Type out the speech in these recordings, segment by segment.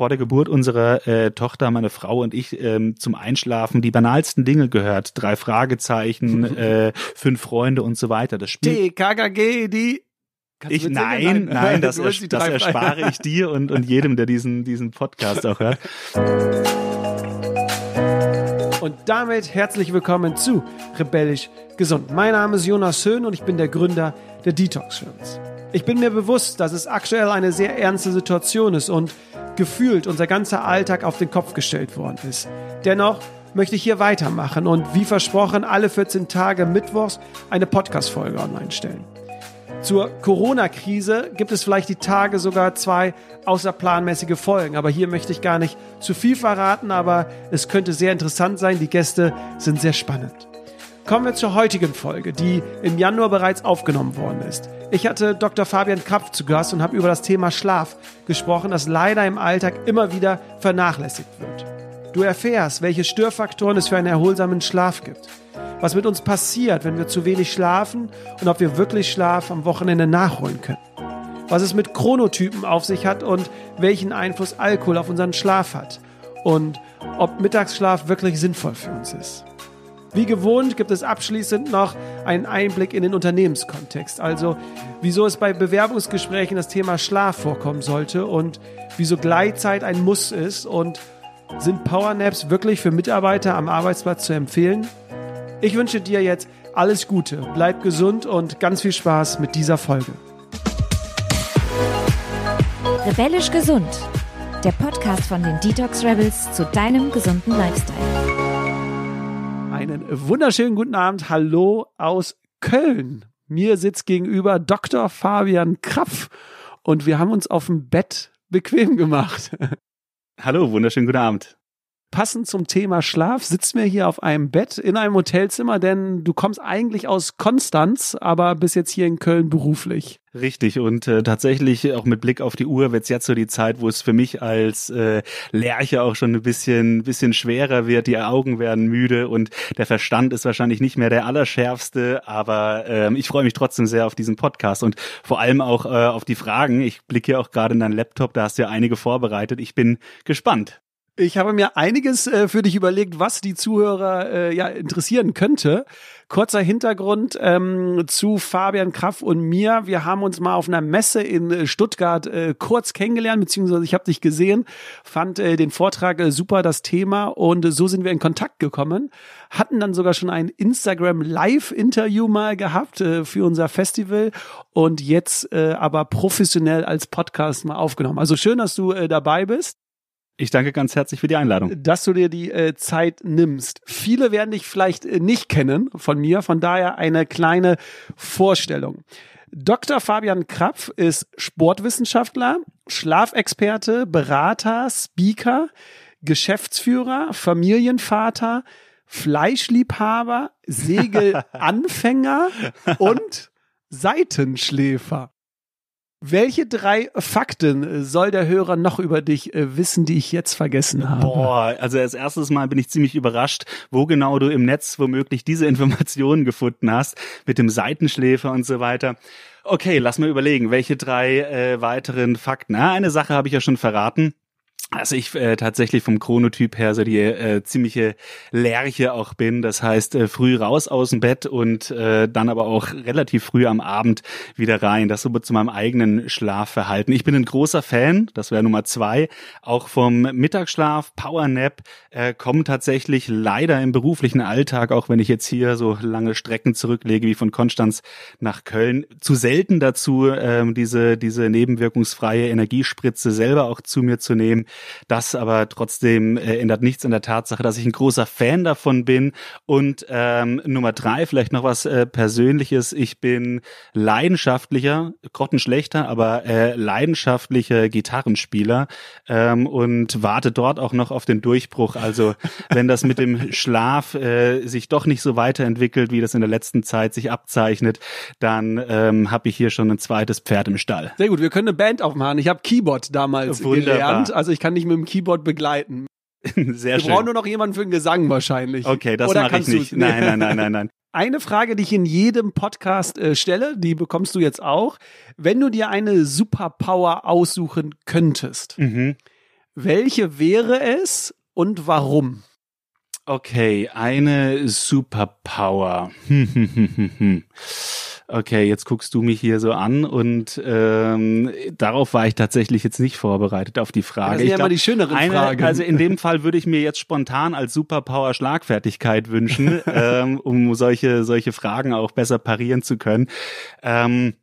vor der Geburt unserer äh, Tochter, meine Frau und ich, ähm, zum Einschlafen die banalsten Dinge gehört. Drei Fragezeichen, äh, fünf Freunde und so weiter. Das Spiel. TKKG, die ich, nein, nein, nein, das, ers das erspare ich dir und, und jedem, der diesen, diesen Podcast auch hört. Und damit herzlich willkommen zu Rebellisch Gesund. Mein Name ist Jonas Höhn und ich bin der Gründer der Detox Shows. Ich bin mir bewusst, dass es aktuell eine sehr ernste Situation ist und gefühlt unser ganzer Alltag auf den Kopf gestellt worden ist. Dennoch möchte ich hier weitermachen und wie versprochen alle 14 Tage Mittwochs eine Podcast-Folge online stellen. Zur Corona-Krise gibt es vielleicht die Tage sogar zwei außerplanmäßige Folgen. Aber hier möchte ich gar nicht zu viel verraten, aber es könnte sehr interessant sein. Die Gäste sind sehr spannend. Kommen wir zur heutigen Folge, die im Januar bereits aufgenommen worden ist. Ich hatte Dr. Fabian Krapf zu Gast und habe über das Thema Schlaf gesprochen, das leider im Alltag immer wieder vernachlässigt wird. Du erfährst, welche Störfaktoren es für einen erholsamen Schlaf gibt was mit uns passiert, wenn wir zu wenig schlafen und ob wir wirklich Schlaf am Wochenende nachholen können. Was es mit Chronotypen auf sich hat und welchen Einfluss Alkohol auf unseren Schlaf hat. Und ob Mittagsschlaf wirklich sinnvoll für uns ist. Wie gewohnt gibt es abschließend noch einen Einblick in den Unternehmenskontext, also wieso es bei Bewerbungsgesprächen das Thema Schlaf vorkommen sollte und wieso Gleitzeit ein Muss ist und sind Powernaps wirklich für Mitarbeiter am Arbeitsplatz zu empfehlen? Ich wünsche dir jetzt alles Gute, bleib gesund und ganz viel Spaß mit dieser Folge. Rebellisch gesund. Der Podcast von den Detox Rebels zu deinem gesunden Lifestyle. Einen wunderschönen guten Abend. Hallo aus Köln. Mir sitzt gegenüber Dr. Fabian Krapf und wir haben uns auf dem Bett bequem gemacht. Hallo, wunderschönen guten Abend passend zum Thema Schlaf sitzen wir hier auf einem Bett in einem Hotelzimmer, denn du kommst eigentlich aus Konstanz, aber bist jetzt hier in Köln beruflich. Richtig und äh, tatsächlich auch mit Blick auf die Uhr wird's jetzt so die Zeit, wo es für mich als äh, Lerche auch schon ein bisschen bisschen schwerer wird. Die Augen werden müde und der Verstand ist wahrscheinlich nicht mehr der allerschärfste, aber ähm, ich freue mich trotzdem sehr auf diesen Podcast und vor allem auch äh, auf die Fragen. Ich blicke ja auch gerade in deinen Laptop, da hast du ja einige vorbereitet. Ich bin gespannt. Ich habe mir einiges äh, für dich überlegt, was die Zuhörer äh, ja interessieren könnte. Kurzer Hintergrund ähm, zu Fabian Kraft und mir. Wir haben uns mal auf einer Messe in äh, Stuttgart äh, kurz kennengelernt, beziehungsweise ich habe dich gesehen, fand äh, den Vortrag äh, super, das Thema und äh, so sind wir in Kontakt gekommen. Hatten dann sogar schon ein Instagram Live-Interview mal gehabt äh, für unser Festival und jetzt äh, aber professionell als Podcast mal aufgenommen. Also schön, dass du äh, dabei bist. Ich danke ganz herzlich für die Einladung. Dass du dir die äh, Zeit nimmst. Viele werden dich vielleicht äh, nicht kennen von mir, von daher eine kleine Vorstellung. Dr. Fabian Krapf ist Sportwissenschaftler, Schlafexperte, Berater, Speaker, Geschäftsführer, Familienvater, Fleischliebhaber, Segelanfänger und Seitenschläfer. Welche drei Fakten soll der Hörer noch über dich äh, wissen, die ich jetzt vergessen habe? Boah, also als erstes Mal bin ich ziemlich überrascht, wo genau du im Netz womöglich diese Informationen gefunden hast, mit dem Seitenschläfer und so weiter. Okay, lass mal überlegen, welche drei äh, weiteren Fakten. Na, eine Sache habe ich ja schon verraten. Also ich äh, tatsächlich vom Chronotyp her so die äh, ziemliche Lerche auch bin. Das heißt, äh, früh raus aus dem Bett und äh, dann aber auch relativ früh am Abend wieder rein. Das so zu meinem eigenen Schlafverhalten. Ich bin ein großer Fan, das wäre Nummer zwei, auch vom Mittagsschlaf, Powernap, äh, kommen tatsächlich leider im beruflichen Alltag, auch wenn ich jetzt hier so lange Strecken zurücklege wie von Konstanz nach Köln, zu selten dazu, äh, diese, diese nebenwirkungsfreie Energiespritze selber auch zu mir zu nehmen. Das aber trotzdem äh, ändert nichts an der Tatsache, dass ich ein großer Fan davon bin. Und ähm, Nummer drei, vielleicht noch was äh, Persönliches. Ich bin leidenschaftlicher, grottenschlechter, aber äh, leidenschaftlicher Gitarrenspieler ähm, und warte dort auch noch auf den Durchbruch. Also wenn das mit dem Schlaf äh, sich doch nicht so weiterentwickelt, wie das in der letzten Zeit sich abzeichnet, dann ähm, habe ich hier schon ein zweites Pferd im Stall. Sehr gut, wir können eine Band aufmachen. Ich habe Keyboard damals Wunderbar. gelernt. Also ich kann nicht mit dem Keyboard begleiten. Sehr Wir schön. brauchen nur noch jemanden für den Gesang wahrscheinlich. Okay, das mache ich nicht. Nein, nein, nein, nein, nein. Eine Frage, die ich in jedem Podcast äh, stelle, die bekommst du jetzt auch. Wenn du dir eine Superpower aussuchen könntest, mhm. Welche wäre es und warum? Okay, eine Superpower. okay, jetzt guckst du mich hier so an und ähm, darauf war ich tatsächlich jetzt nicht vorbereitet auf die Frage. Das sind ich ja glaub, immer die schöneren eine, Fragen. Also in dem Fall würde ich mir jetzt spontan als Superpower Schlagfertigkeit wünschen, ähm, um solche solche Fragen auch besser parieren zu können. Ähm,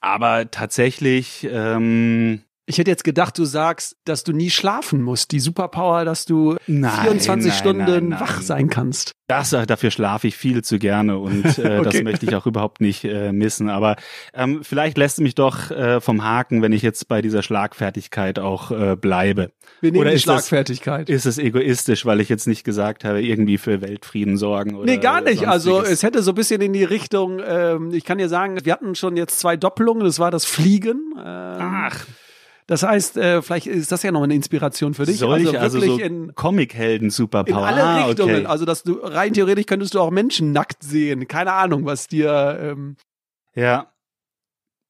aber tatsächlich ähm, Ich hätte jetzt gedacht, du sagst, dass du nie schlafen musst. Die Superpower, dass du Nein, 24 nein, Stunden nein, wach sein kannst. Das, dafür schlafe ich viel zu gerne und äh, das Okay. möchte ich auch überhaupt nicht äh, missen. Aber ähm, vielleicht lässt du mich doch äh, vom Haken, wenn ich jetzt bei dieser Schlagfertigkeit auch äh, bleibe. Wir nehmen Oder die ist das- Schlagfertigkeit. Ist es egoistisch, weil ich jetzt nicht gesagt habe, irgendwie für Weltfrieden sorgen oder Nee, gar nicht. Also es hätte so ein bisschen in die Richtung, ähm, ich kann dir sagen, wir hatten schon jetzt zwei Doppelungen, das war das Fliegen. Ähm, Ach, Das heißt, äh, vielleicht ist das ja noch eine Inspiration für dich. solche, also, wirklich so in, Comic-Helden in Superpower. alle Ah, Richtungen. okay. Also dass du rein theoretisch könntest du auch Menschen nackt sehen. Keine Ahnung, was dir ähm, Ja.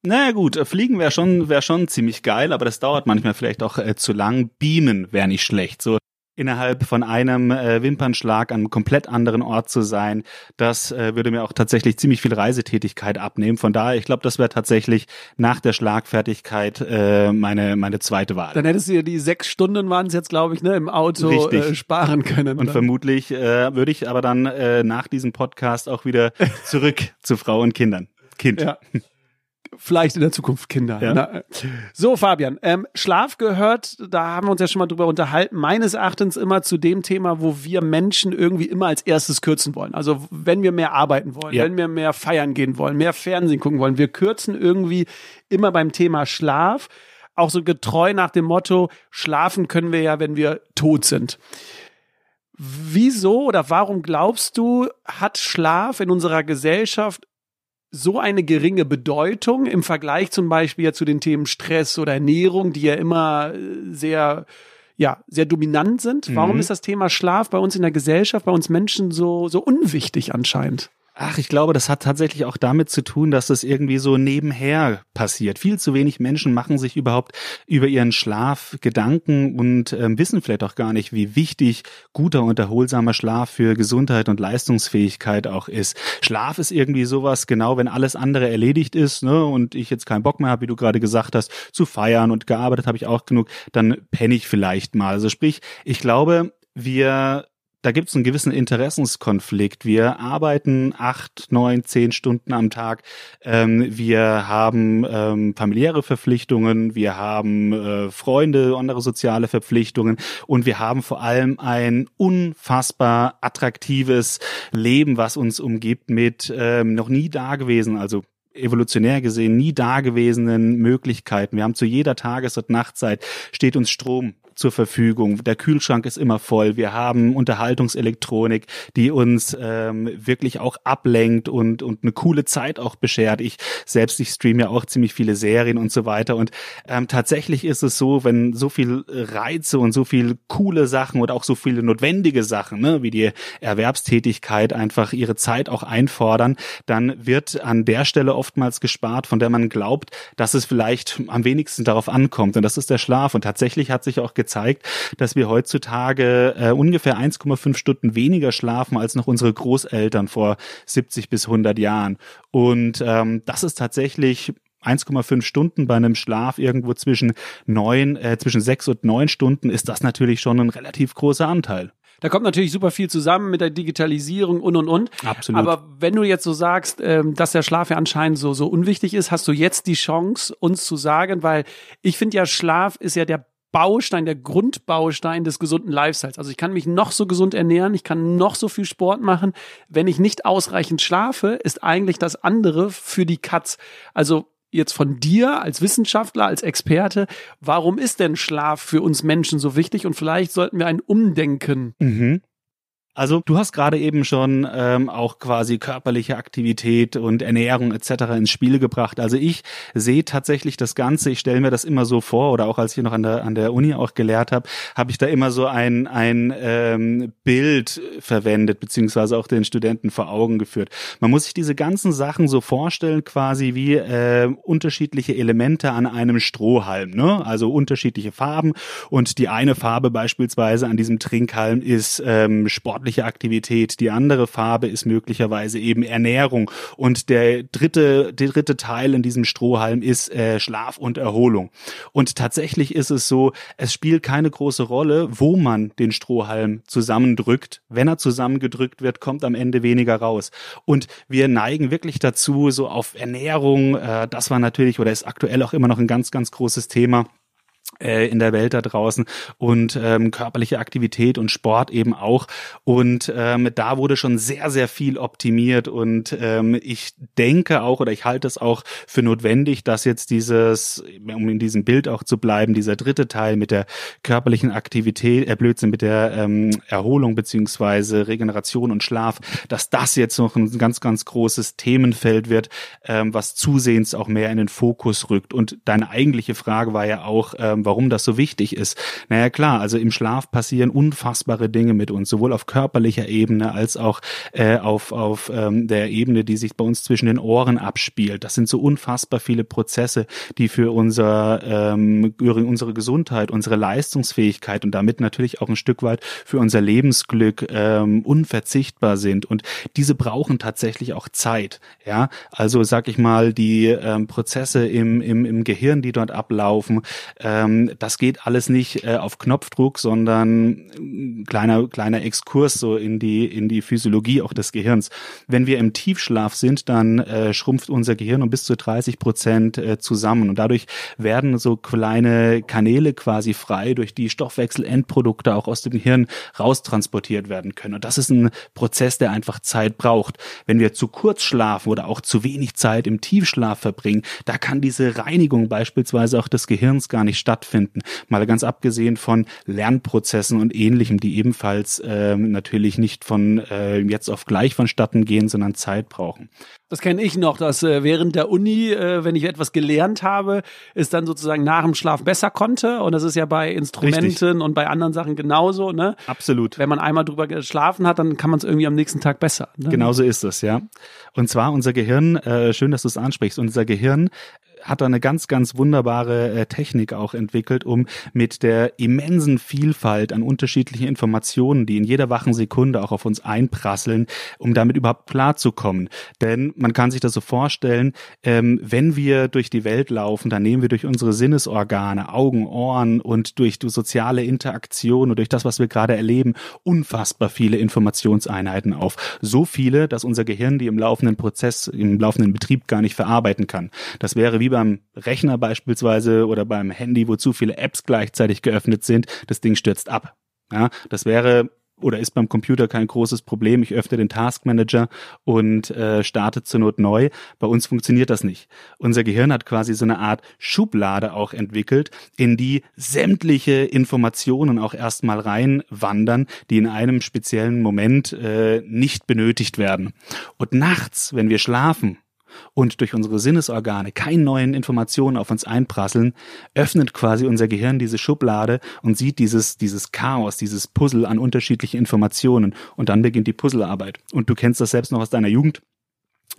Naja gut, äh, fliegen wäre schon, wär schon ziemlich geil, aber das dauert manchmal vielleicht auch äh, zu lang. Beamen wäre nicht schlecht. So innerhalb von einem äh, Wimpernschlag an einem komplett anderen Ort zu sein, das äh, würde mir auch tatsächlich ziemlich viel Reisetätigkeit abnehmen. Von daher, ich glaube, das wäre tatsächlich nach der Schlagfertigkeit äh, meine, meine zweite Wahl. dann hättest du dir die sechs Stunden waren es jetzt, glaube ich, ne, im Auto Richtig. äh, sparen können. Und Dann- vermutlich äh, würde ich aber dann äh, nach diesem Podcast auch wieder zurück zu Frau und Kindern. Kind. Ja. Vielleicht in der Zukunft Kinder. Ja. Na, so, Fabian, ähm, Schlaf gehört, da haben wir uns ja schon mal drüber unterhalten, meines Erachtens immer zu dem Thema, wo wir Menschen irgendwie immer als erstes kürzen wollen. Also wenn wir mehr arbeiten wollen, Ja. wenn wir mehr feiern gehen wollen, mehr Fernsehen gucken wollen, wir kürzen irgendwie immer beim Thema Schlaf. Auch so getreu nach dem Motto, schlafen können wir ja, wenn wir tot sind. Wieso oder warum glaubst du, hat Schlaf in unserer Gesellschaft so eine geringe Bedeutung im Vergleich zum Beispiel ja zu den Themen Stress oder Ernährung, die ja immer äh, sehr, ja, sehr dominant sind. Warum Mhm. ist das Thema Schlaf bei uns in der Gesellschaft, bei uns Menschen so, so unwichtig anscheinend? Ach, ich glaube, das hat tatsächlich auch damit zu tun, dass das irgendwie so nebenher passiert. Viel zu wenig Menschen machen sich überhaupt über ihren Schlaf Gedanken und ähm, wissen vielleicht auch gar nicht, wie wichtig guter und erholsamer Schlaf für Gesundheit und Leistungsfähigkeit auch ist. Schlaf ist irgendwie sowas, genau wenn alles andere erledigt ist ne, und ich jetzt keinen Bock mehr habe, wie du gerade gesagt hast, zu feiern und gearbeitet habe ich auch genug, dann penne ich vielleicht mal. Also sprich, ich glaube, wir da gibt es einen gewissen Interessenskonflikt. Wir arbeiten acht, neun, zehn Stunden am Tag. Ähm, wir haben ähm, familiäre Verpflichtungen, wir haben äh, Freunde, andere soziale Verpflichtungen und wir haben vor allem ein unfassbar attraktives Leben, was uns umgibt mit ähm, noch nie dagewesen, also evolutionär gesehen nie dagewesenen Möglichkeiten. Wir haben zu jeder Tages- und Nachtzeit steht uns Strom zur Verfügung. Der Kühlschrank ist immer voll. Wir haben Unterhaltungselektronik, die uns ähm, wirklich auch ablenkt und, und eine coole Zeit auch beschert. Ich selbst, ich streame ja auch ziemlich viele Serien und so weiter. Und ähm, tatsächlich ist es so, wenn so viel Reize und so viel coole Sachen oder auch so viele notwendige Sachen, ne, wie die Erwerbstätigkeit einfach ihre Zeit auch einfordern, dann wird an der Stelle oftmals gespart, von der man glaubt, dass es vielleicht am wenigsten darauf ankommt. Und das ist der Schlaf. Und tatsächlich hat sich auch gezeigt, dass wir heutzutage äh, ungefähr 1,5 Stunden weniger schlafen als noch unsere Großeltern vor 70 bis 100 Jahren. Und ähm, das ist tatsächlich 1,5 Stunden bei einem Schlaf irgendwo zwischen neun, äh, zwischen sechs und neun Stunden ist das natürlich schon ein relativ großer Anteil. Da kommt natürlich super viel zusammen mit der Digitalisierung und und und. Absolut. Aber wenn du jetzt so sagst, ähm, dass der Schlaf ja anscheinend so, so unwichtig ist, hast du jetzt die Chance, uns zu sagen, weil ich finde ja, Schlaf ist ja der Baustein, der Grundbaustein des gesunden Lifestyles. Also ich kann mich noch so gesund ernähren, ich kann noch so viel Sport machen. Wenn ich nicht ausreichend schlafe, ist eigentlich das andere für die Katz. Also jetzt von dir als Wissenschaftler, als Experte, warum ist denn Schlaf für uns Menschen so wichtig? Und vielleicht sollten wir ein Umdenken Mhm. Also du hast gerade eben schon ähm, auch quasi körperliche Aktivität und Ernährung etc. ins Spiel gebracht. Also ich sehe tatsächlich das Ganze, ich stelle mir das immer so vor, oder auch als ich noch an der, an der Uni auch gelehrt habe, habe ich da immer so ein, ein ähm, Bild verwendet, beziehungsweise auch den Studenten vor Augen geführt. Man muss sich diese ganzen Sachen so vorstellen, quasi wie äh, unterschiedliche Elemente an einem Strohhalm, ne? Also unterschiedliche Farben und die eine Farbe beispielsweise an diesem Trinkhalm ist ähm, Sport sportliche Aktivität, die andere Farbe ist möglicherweise eben Ernährung und der dritte, der dritte Teil in diesem Strohhalm ist äh, Schlaf und Erholung. Und tatsächlich ist es so, es spielt keine große Rolle, wo man den Strohhalm zusammendrückt. Wenn er zusammengedrückt wird, kommt am Ende weniger raus. Und wir neigen wirklich dazu, so auf Ernährung, äh, das war natürlich oder ist aktuell auch immer noch ein ganz, ganz großes Thema äh, in der Welt da draußen und ähm, körperliche Aktivität und Sport eben auch. Und ähm, da wurde schon sehr, sehr viel optimiert und ähm, ich denke auch oder ich halte es auch für notwendig, dass jetzt dieses, um in diesem Bild auch zu bleiben, dieser dritte Teil mit der körperlichen Aktivität, äh, Blödsinn, mit der ähm, Erholung beziehungsweise Regeneration und Schlaf, dass das jetzt noch ein ganz, ganz großes Themenfeld wird, ähm, was zusehends auch mehr in den Fokus rückt. Und deine eigentliche Frage war ja auch, ähm, warum das so wichtig ist. Naja klar, also im Schlaf passieren unfassbare Dinge mit uns, sowohl auf körperlicher Ebene als auch äh, auf, auf ähm, der Ebene, die sich bei uns zwischen den Ohren abspielt. Das sind so unfassbar viele Prozesse, die für unser, ähm, unsere Gesundheit, unsere Leistungsfähigkeit und damit natürlich auch ein Stück weit für unser Lebensglück ähm, unverzichtbar sind. Und diese brauchen tatsächlich auch Zeit. Ja, also sag ich mal, die ähm, Prozesse im, im, im Gehirn, die dort ablaufen, ähm, das geht alles nicht äh, auf Knopfdruck, sondern kleiner kleiner Exkurs so in die in die Physiologie auch des Gehirns. Wenn wir im Tiefschlaf sind, dann äh, schrumpft unser Gehirn um bis zu 30 Prozent äh, zusammen und dadurch werden so kleine Kanäle quasi frei, durch die Stoffwechselendprodukte auch aus dem Hirn raustransportiert werden können. Und das ist ein Prozess, der einfach Zeit braucht. Wenn wir zu kurz schlafen oder auch zu wenig Zeit im Tiefschlaf verbringen, da kann diese Reinigung beispielsweise auch des Gehirns gar nicht stattfinden stattfinden. Mal ganz abgesehen von Lernprozessen und ähnlichem, die ebenfalls ähm, natürlich nicht von äh, jetzt auf gleich vonstatten gehen, sondern Zeit brauchen. Das kenne ich noch, dass äh, während der Uni, äh, wenn ich etwas gelernt habe, es dann sozusagen nach dem Schlaf besser konnte. Und das ist ja bei Instrumenten Richtig. und bei anderen Sachen genauso. Ne? Absolut. Wenn man einmal drüber geschlafen hat, dann kann man es irgendwie am nächsten Tag besser. Ne? Genauso ist es, ja. Und zwar unser Gehirn, äh, schön, dass du es ansprichst, unser Gehirn hat da eine ganz, ganz wunderbare äh, Technik auch entwickelt, um mit der immensen Vielfalt an unterschiedlichen Informationen, die in jeder wachen Sekunde auch auf uns einprasseln, um damit überhaupt klarzukommen. Denn man kann sich das so vorstellen, ähm, wenn wir durch die Welt laufen, dann nehmen wir durch unsere Sinnesorgane, Augen, Ohren und durch die soziale Interaktion und durch das, was wir gerade erleben, unfassbar viele Informationseinheiten auf. So viele, dass unser Gehirn die im laufenden Prozess, im laufenden Betrieb gar nicht verarbeiten kann. Das wäre wie beim Rechner beispielsweise oder beim Handy, wo zu viele Apps gleichzeitig geöffnet sind, das Ding stürzt ab. Ja, das wäre oder ist beim Computer kein großes Problem. Ich öffne den Task Manager und äh, starte zur Not neu. Bei uns funktioniert das nicht. Unser Gehirn hat quasi so eine Art Schublade auch entwickelt, in die sämtliche Informationen auch erstmal reinwandern, die in einem speziellen Moment äh, nicht benötigt werden. Und nachts, wenn wir schlafen, und durch unsere Sinnesorgane keine neuen Informationen auf uns einprasseln, öffnet quasi unser Gehirn diese Schublade und sieht dieses, dieses Chaos, dieses Puzzle an unterschiedlichen Informationen und dann beginnt die Puzzlearbeit. Und du kennst das selbst noch aus deiner Jugend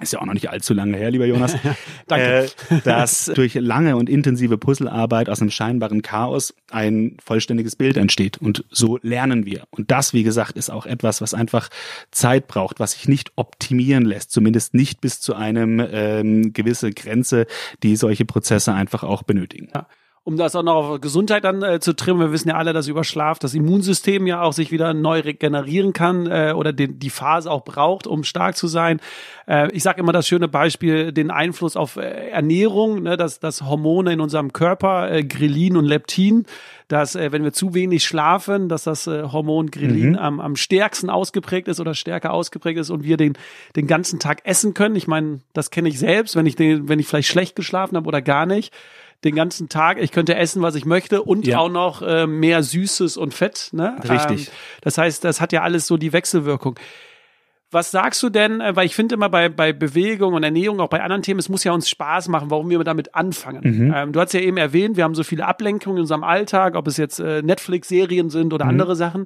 ist ja auch noch nicht allzu lange her, lieber Jonas, Danke. Äh, dass durch lange und intensive Puzzlearbeit aus einem scheinbaren Chaos ein vollständiges Bild entsteht. Und so lernen wir. Und das, wie gesagt, ist auch etwas, was einfach Zeit braucht, was sich nicht optimieren lässt, zumindest nicht bis zu einem ähm, gewisse Grenze, die solche Prozesse einfach auch benötigen. Ja um das auch noch auf Gesundheit dann äh, zu trimmen. Wir wissen ja alle, dass über Schlaf das Immunsystem ja auch sich wieder neu regenerieren kann äh, oder den, die Phase auch braucht, um stark zu sein. Äh, ich sage immer das schöne Beispiel, den Einfluss auf äh, Ernährung, ne, dass, dass Hormone in unserem Körper, äh, Grelin und Leptin, dass äh, wenn wir zu wenig schlafen, dass das äh, Hormon Grelin mhm. am, am stärksten ausgeprägt ist oder stärker ausgeprägt ist und wir den, den ganzen Tag essen können. Ich meine, das kenne ich selbst, wenn ich, den, wenn ich vielleicht schlecht geschlafen habe oder gar nicht den ganzen Tag, ich könnte essen, was ich möchte und Ja. auch noch äh, mehr Süßes und Fett. Ne? Richtig. Ähm, das heißt, das hat ja alles so die Wechselwirkung. Was sagst du denn, äh, weil ich finde immer bei, bei Bewegung und Ernährung, auch bei anderen Themen, es muss ja uns Spaß machen, warum wir damit anfangen. Mhm. Ähm, du hast ja eben erwähnt, wir haben so viele Ablenkungen in unserem Alltag, ob es jetzt äh, Netflix-Serien sind Mhm. oder andere Sachen.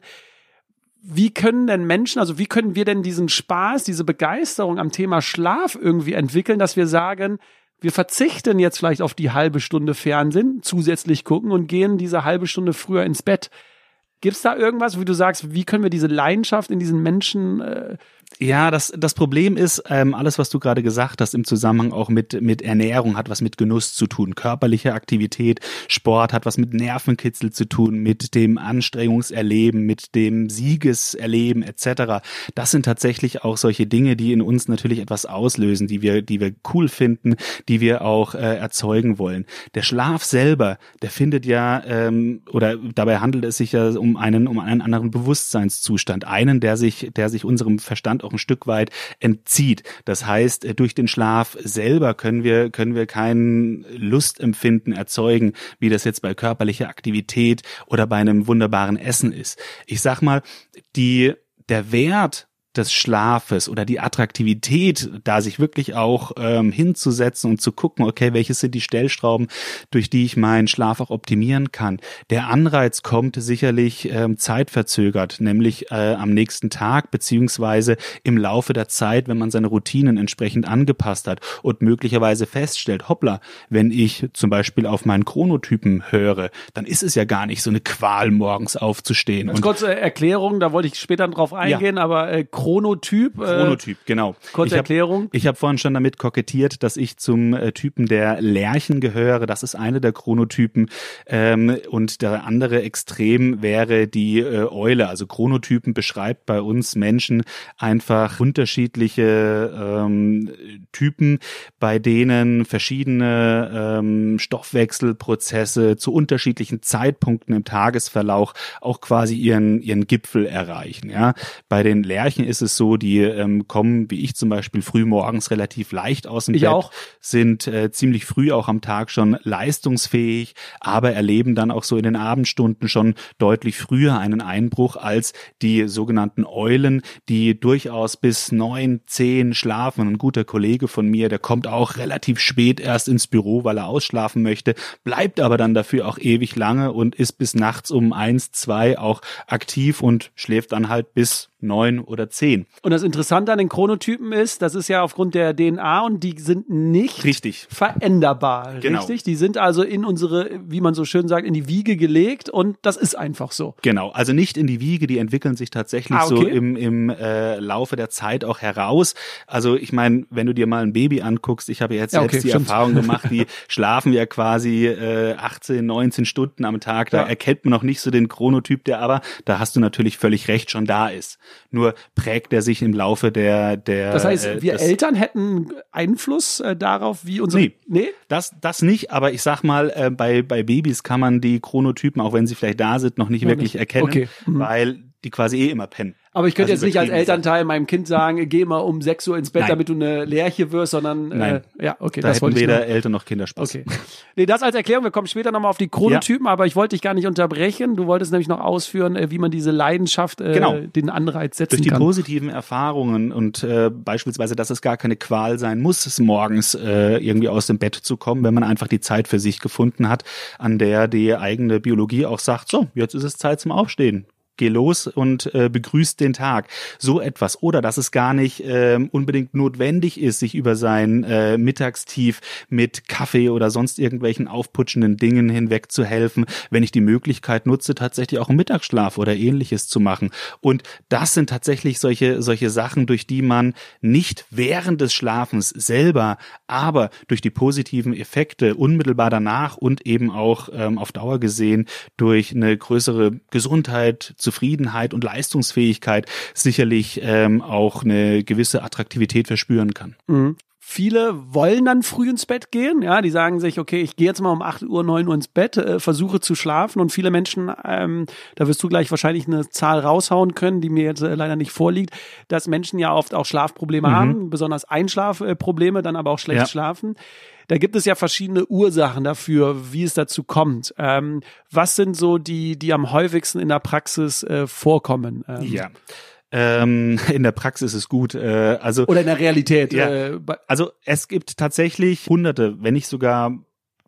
Wie können denn Menschen, also wie können wir denn diesen Spaß, diese Begeisterung am Thema Schlaf irgendwie entwickeln, dass wir sagen, wir verzichten jetzt vielleicht auf die halbe Stunde Fernsehen, zusätzlich gucken und gehen diese halbe Stunde früher ins Bett. Gibt's da irgendwas, wie du sagst, wie können wir diese Leidenschaft in diesen Menschen äh, Ja, das, das Problem ist, ähm, alles, was du gerade gesagt hast, im Zusammenhang auch mit, mit Ernährung, hat was mit Genuss zu tun. Körperliche Aktivität, Sport hat was mit Nervenkitzel zu tun, mit dem Anstrengungserleben, mit dem Siegeserleben etc. Das sind tatsächlich auch solche Dinge, die in uns natürlich etwas auslösen, die wir, die wir cool finden, die wir auch äh, erzeugen wollen. Der Schlaf selber, der findet ja, ähm, oder dabei handelt es sich ja um einen, um einen anderen Bewusstseinszustand, einen, der sich, der sich unserem Verstand auch ein Stück weit entzieht. Das heißt, äh, durch den Schlaf selber können wir, können wir kein Lustempfinden erzeugen, wie das jetzt bei körperlicher Aktivität oder bei einem wunderbaren Essen ist. Ich sag mal, die, der Wert des Schlafes oder die Attraktivität, da sich wirklich auch ähm, hinzusetzen und zu gucken, okay, welches sind die Stellschrauben, durch die ich meinen Schlaf auch optimieren kann. Der Anreiz kommt sicherlich ähm, zeitverzögert, nämlich äh, am nächsten Tag beziehungsweise im Laufe der Zeit, wenn man seine Routinen entsprechend angepasst hat und möglicherweise feststellt, hoppla, wenn ich zum Beispiel auf meinen Chronotypen höre, dann ist es ja gar nicht so eine Qual, morgens aufzustehen. Als kurze Erklärung, da wollte ich später drauf eingehen, aber äh, Chronotyp. Äh, Chronotyp, genau. kurze ich hab, Erklärung. Ich habe vorhin schon damit kokettiert, dass ich zum äh, Typen der Lerchen gehöre. Das ist eine der Chronotypen. Ähm, und der andere Extrem wäre die äh, Eule. Also Chronotypen beschreibt bei uns Menschen einfach unterschiedliche ähm, Typen, bei denen verschiedene ähm, Stoffwechselprozesse zu unterschiedlichen Zeitpunkten im Tagesverlauf auch quasi ihren, ihren Gipfel erreichen. Ja? Bei den Lerchen ist es so, die ähm, kommen, wie ich zum Beispiel, früh morgens relativ leicht aus dem Ich Bett, auch. sind äh, ziemlich früh auch am Tag schon leistungsfähig, aber erleben dann auch so in den Abendstunden schon deutlich früher einen Einbruch als die sogenannten Eulen, die durchaus bis neun, zehn schlafen. Ein guter Kollege von mir, der kommt auch relativ spät erst ins Büro, weil er ausschlafen möchte, bleibt aber dann dafür auch ewig lange und ist bis nachts um eins, zwei auch aktiv und schläft dann halt bis neun oder zehn. Und das Interessante an den Chronotypen ist, das ist ja aufgrund der DNA und die sind nicht Richtig. veränderbar, Genau. richtig? Die sind also in unsere, wie man so schön sagt, in die Wiege gelegt und das ist einfach so. Genau, also nicht in die Wiege, die entwickeln sich tatsächlich Ah, so okay. im, im äh, Laufe der Zeit auch heraus. Also ich meine, wenn du dir mal ein Baby anguckst, ich habe jetzt Ja, okay, selbst die stimmt. Erfahrung gemacht, die schlafen ja quasi äh, 18, 19 Stunden am Tag, da Ja. erkennt man noch nicht so den Chronotyp, der aber, da hast du natürlich völlig recht, schon da ist. Nur prägt er sich im Laufe der... der Das heißt, äh, wir Eltern hätten Einfluss äh, darauf, wie unsere. Nee. nee? Das, das nicht, aber ich sag mal, äh, bei, bei Babys kann man die Chronotypen, auch wenn sie vielleicht da sind, noch nicht Noch wirklich nicht. erkennen, Okay. Mhm. weil die quasi eh immer pennen. Aber ich könnte Also jetzt nicht als. Elternteil meinem Kind sagen, geh mal um 6 Uhr ins Bett, Nein. damit du eine Lerche wirst, sondern Nein. Äh, ja, okay, Da das hätten weder noch. Eltern noch Kinder Spaß. Okay. Nee, das als Erklärung. Wir kommen später nochmal auf die Chronotypen, aber ich wollte dich gar nicht unterbrechen. Du wolltest nämlich noch ausführen, äh, wie man diese Leidenschaft, äh, Genau. den Anreiz setzen Durch die kann. positiven Erfahrungen und äh, beispielsweise, dass es gar keine Qual sein muss, es morgens äh, irgendwie aus dem Bett zu kommen, wenn man einfach die Zeit für sich gefunden hat, an der die eigene Biologie auch sagt, so, jetzt ist es Zeit zum Aufstehen. Geh los und äh, begrüßt den Tag. So etwas. Oder dass es gar nicht ähm, unbedingt notwendig ist, sich über sein äh, Mittagstief mit Kaffee oder sonst irgendwelchen aufputschenden Dingen hinweg zu helfen, wenn ich die Möglichkeit nutze, tatsächlich auch einen Mittagsschlaf oder ähnliches zu machen. Und das sind tatsächlich solche, solche Sachen, durch die man nicht während des Schlafens selber, aber durch die positiven Effekte unmittelbar danach und eben auch ähm, auf Dauer gesehen durch eine größere Gesundheit, Zufriedenheit und Leistungsfähigkeit sicherlich ähm, auch eine gewisse Attraktivität verspüren kann. Viele wollen dann früh ins Bett gehen, ja, die sagen sich, okay, ich gehe jetzt mal um 8 Uhr, 9 Uhr ins Bett, äh, versuche zu schlafen und viele Menschen, ähm, da wirst du gleich wahrscheinlich eine Zahl raushauen können, die mir jetzt äh, leider nicht vorliegt, dass Menschen ja oft auch Schlafprobleme mhm. haben, besonders Einschlafprobleme, dann aber auch schlecht ja. schlafen. Da gibt es ja verschiedene Ursachen dafür, wie es dazu kommt. Ähm, was sind so die, die am häufigsten in der Praxis äh, vorkommen? Ähm, ja. Ähm, in der Praxis ist gut. Äh, also oder in der Realität. Ja, äh, also es gibt tatsächlich Hunderte, wenn nicht sogar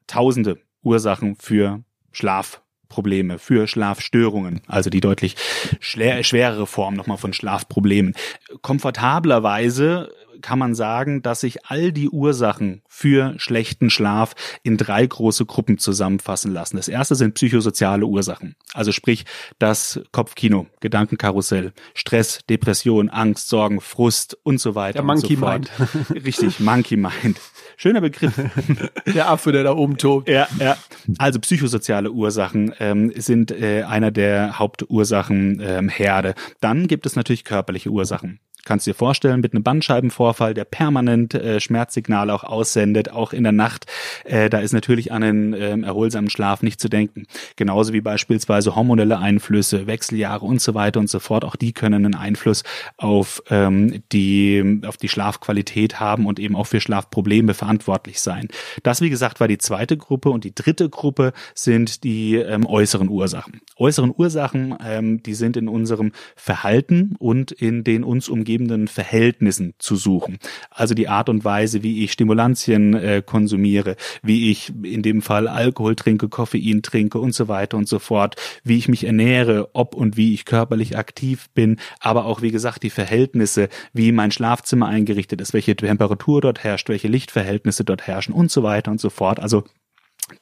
Tausende Ursachen für Schlafprobleme, für Schlafstörungen, also die deutlich schwerere Form nochmal von Schlafproblemen. Komfortablerweise kann man sagen, dass sich all die Ursachen für schlechten Schlaf in drei große Gruppen zusammenfassen lassen. Das erste sind psychosoziale Ursachen. Also sprich das Kopfkino, Gedankenkarussell, Stress, Depression, Angst, Sorgen, Frust und so weiter. Der Monkey so Mind. Richtig, Monkey Mind. Schöner Begriff. Der Affe, der da oben tobt. Ja, ja. Also psychosoziale Ursachen ähm, sind äh, einer der Hauptursachen ähm, Herde. Dann gibt es natürlich körperliche Ursachen. Kannst dir vorstellen, mit einem Bandscheibenvorfall, der permanent äh, Schmerzsignale auch aussendet, auch in der Nacht, äh, da ist natürlich an einen äh, erholsamen Schlaf nicht zu denken. Genauso wie beispielsweise hormonelle Einflüsse, Wechseljahre und so weiter und so fort. Auch die können einen Einfluss auf ähm, die auf die Schlafqualität haben und eben auch für Schlafprobleme verantwortlich sein. Das, wie gesagt, war die zweite Gruppe und die dritte Gruppe sind die ähm, äußeren Ursachen. Äußeren Ursachen, ähm, die sind in unserem Verhalten und in den uns umgebenden umgebenden Verhältnissen zu suchen. Also die Art und Weise, wie ich Stimulantien äh, konsumiere, wie ich in dem Fall Alkohol trinke, Koffein trinke und so weiter und so fort, wie ich mich ernähre, ob und wie ich körperlich aktiv bin, aber auch wie gesagt die Verhältnisse, wie mein Schlafzimmer eingerichtet ist, welche Temperatur dort herrscht, welche Lichtverhältnisse dort herrschen und so weiter und so fort. Also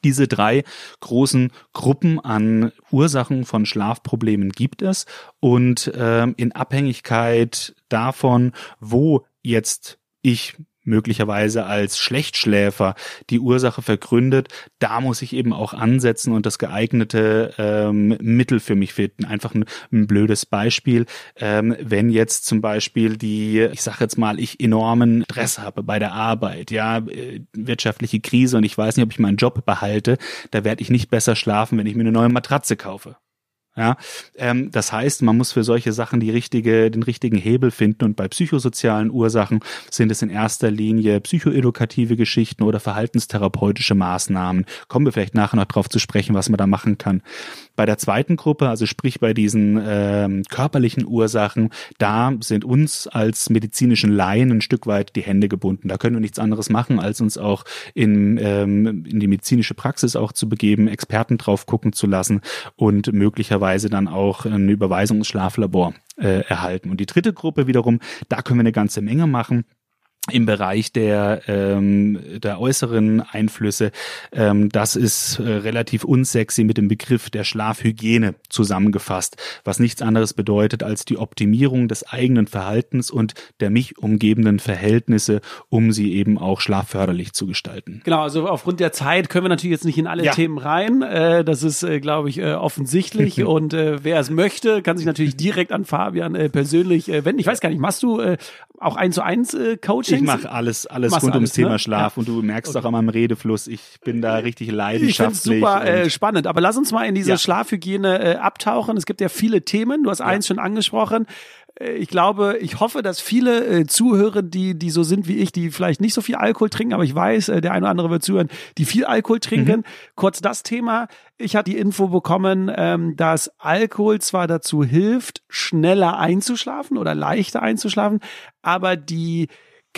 diese drei großen Gruppen an Ursachen von Schlafproblemen gibt es. Und ähm, in Abhängigkeit davon, wo jetzt ich möglicherweise als Schlechtschläfer die Ursache vergründet, da muss ich eben auch ansetzen und das geeignete ähm, Mittel für mich finden. Einfach ein, ein blödes Beispiel, ähm, wenn jetzt zum Beispiel die, ich sage jetzt mal, ich enormen Stress habe bei der Arbeit, ja, äh, wirtschaftliche Krise und ich weiß nicht, ob ich meinen Job behalte, da werde ich nicht besser schlafen, wenn ich mir eine neue Matratze kaufe. Ja, ähm, das heißt, man muss für solche Sachen die richtige, den richtigen Hebel finden und bei psychosozialen Ursachen sind es in erster Linie psychoedukative Geschichten oder verhaltenstherapeutische Maßnahmen. Kommen wir vielleicht nachher noch drauf zu sprechen, was man da machen kann. Bei der zweiten Gruppe, also sprich bei diesen ähm, körperlichen Ursachen, da sind uns als medizinischen Laien ein Stück weit die Hände gebunden. Da können wir nichts anderes machen, als uns auch in, ähm, in die medizinische Praxis auch zu begeben, Experten drauf gucken zu lassen und möglicherweise möglicherweise dann auch ein Überweisungsschlaflabor äh, erhalten. Und die dritte Gruppe wiederum, da können wir eine ganze Menge machen im Bereich der, ähm, der äußeren Einflüsse, ähm, das ist äh, relativ unsexy mit dem Begriff der Schlafhygiene zusammengefasst, was nichts anderes bedeutet als die Optimierung des eigenen Verhaltens und der mich umgebenden Verhältnisse, um sie eben auch schlafförderlich zu gestalten. Genau, also aufgrund der Zeit können wir natürlich jetzt nicht in alle ja. Themen rein. Äh, das ist, äh, glaube ich, äh, offensichtlich. und äh, wer es möchte, kann sich natürlich direkt an Fabian äh, persönlich äh, wenden. Ich weiß gar nicht, machst du äh, auch eins zu eins äh, Coaching? Ich mache alles, alles rund alles, ums Thema ne? Schlaf ja. und du merkst okay. auch an meinem Redefluss, ich bin da richtig leidenschaftlich. Ich super äh, spannend. Aber lass uns mal in diese ja. Schlafhygiene äh, abtauchen. Es gibt ja viele Themen. Du hast eins schon angesprochen äh, ich glaube, ich hoffe, dass viele äh, Zuhörer, die, die so sind wie ich, die vielleicht nicht so viel Alkohol trinken, aber ich weiß, äh, der eine oder andere wird zuhören, die viel Alkohol trinken. Mhm. Kurz das Thema. Ich hatte die Info bekommen, ähm, dass Alkohol zwar dazu hilft, schneller einzuschlafen oder leichter einzuschlafen, aber die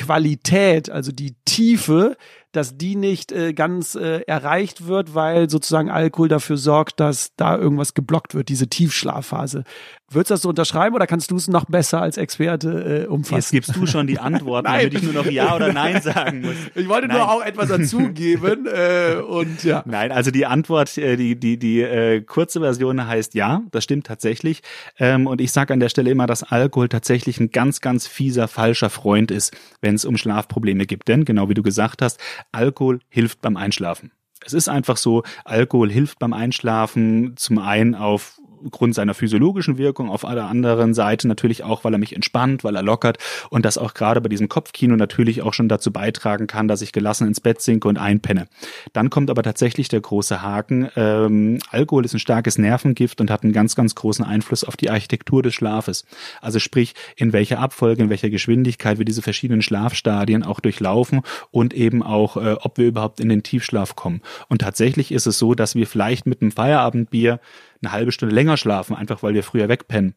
Qualität, also die Tiefe, dass die nicht äh, ganz äh, erreicht wird, weil sozusagen Alkohol dafür sorgt, dass da irgendwas geblockt wird, diese Tiefschlafphase. Würdest du das so unterschreiben oder kannst du es noch besser als Experte äh, umfassen? Jetzt gibst du schon die Antwort, damit ich nur noch Ja oder Nein sagen muss. Ich wollte nein. nur auch etwas dazugeben äh, und ja. Nein, also die Antwort, äh, die die die äh, kurze Version heißt Ja, das stimmt tatsächlich. Ähm, und ich sage an der Stelle immer, dass Alkohol tatsächlich ein ganz ganz fieser falscher Freund ist, wenn es um Schlafprobleme gibt. Denn genau wie du gesagt hast, Alkohol hilft beim Einschlafen. Es ist einfach so, Alkohol hilft beim Einschlafen zum einen auf aufgrund seiner physiologischen Wirkung, auf der anderen Seite natürlich auch, weil er mich entspannt, weil er lockert und das auch gerade bei diesem Kopfkino natürlich auch schon dazu beitragen kann, dass ich gelassen ins Bett sinke und einpenne. Dann kommt aber tatsächlich der große Haken. Ähm, Alkohol ist ein starkes Nervengift und hat einen ganz, ganz großen Einfluss auf die Architektur des Schlafes. Also sprich, in welcher Abfolge, in welcher Geschwindigkeit wir diese verschiedenen Schlafstadien auch durchlaufen und eben auch, äh, ob wir überhaupt in den Tiefschlaf kommen. Und tatsächlich ist es so, dass wir vielleicht mit einem Feierabendbier eine halbe Stunde länger schlafen, einfach weil wir früher wegpennen.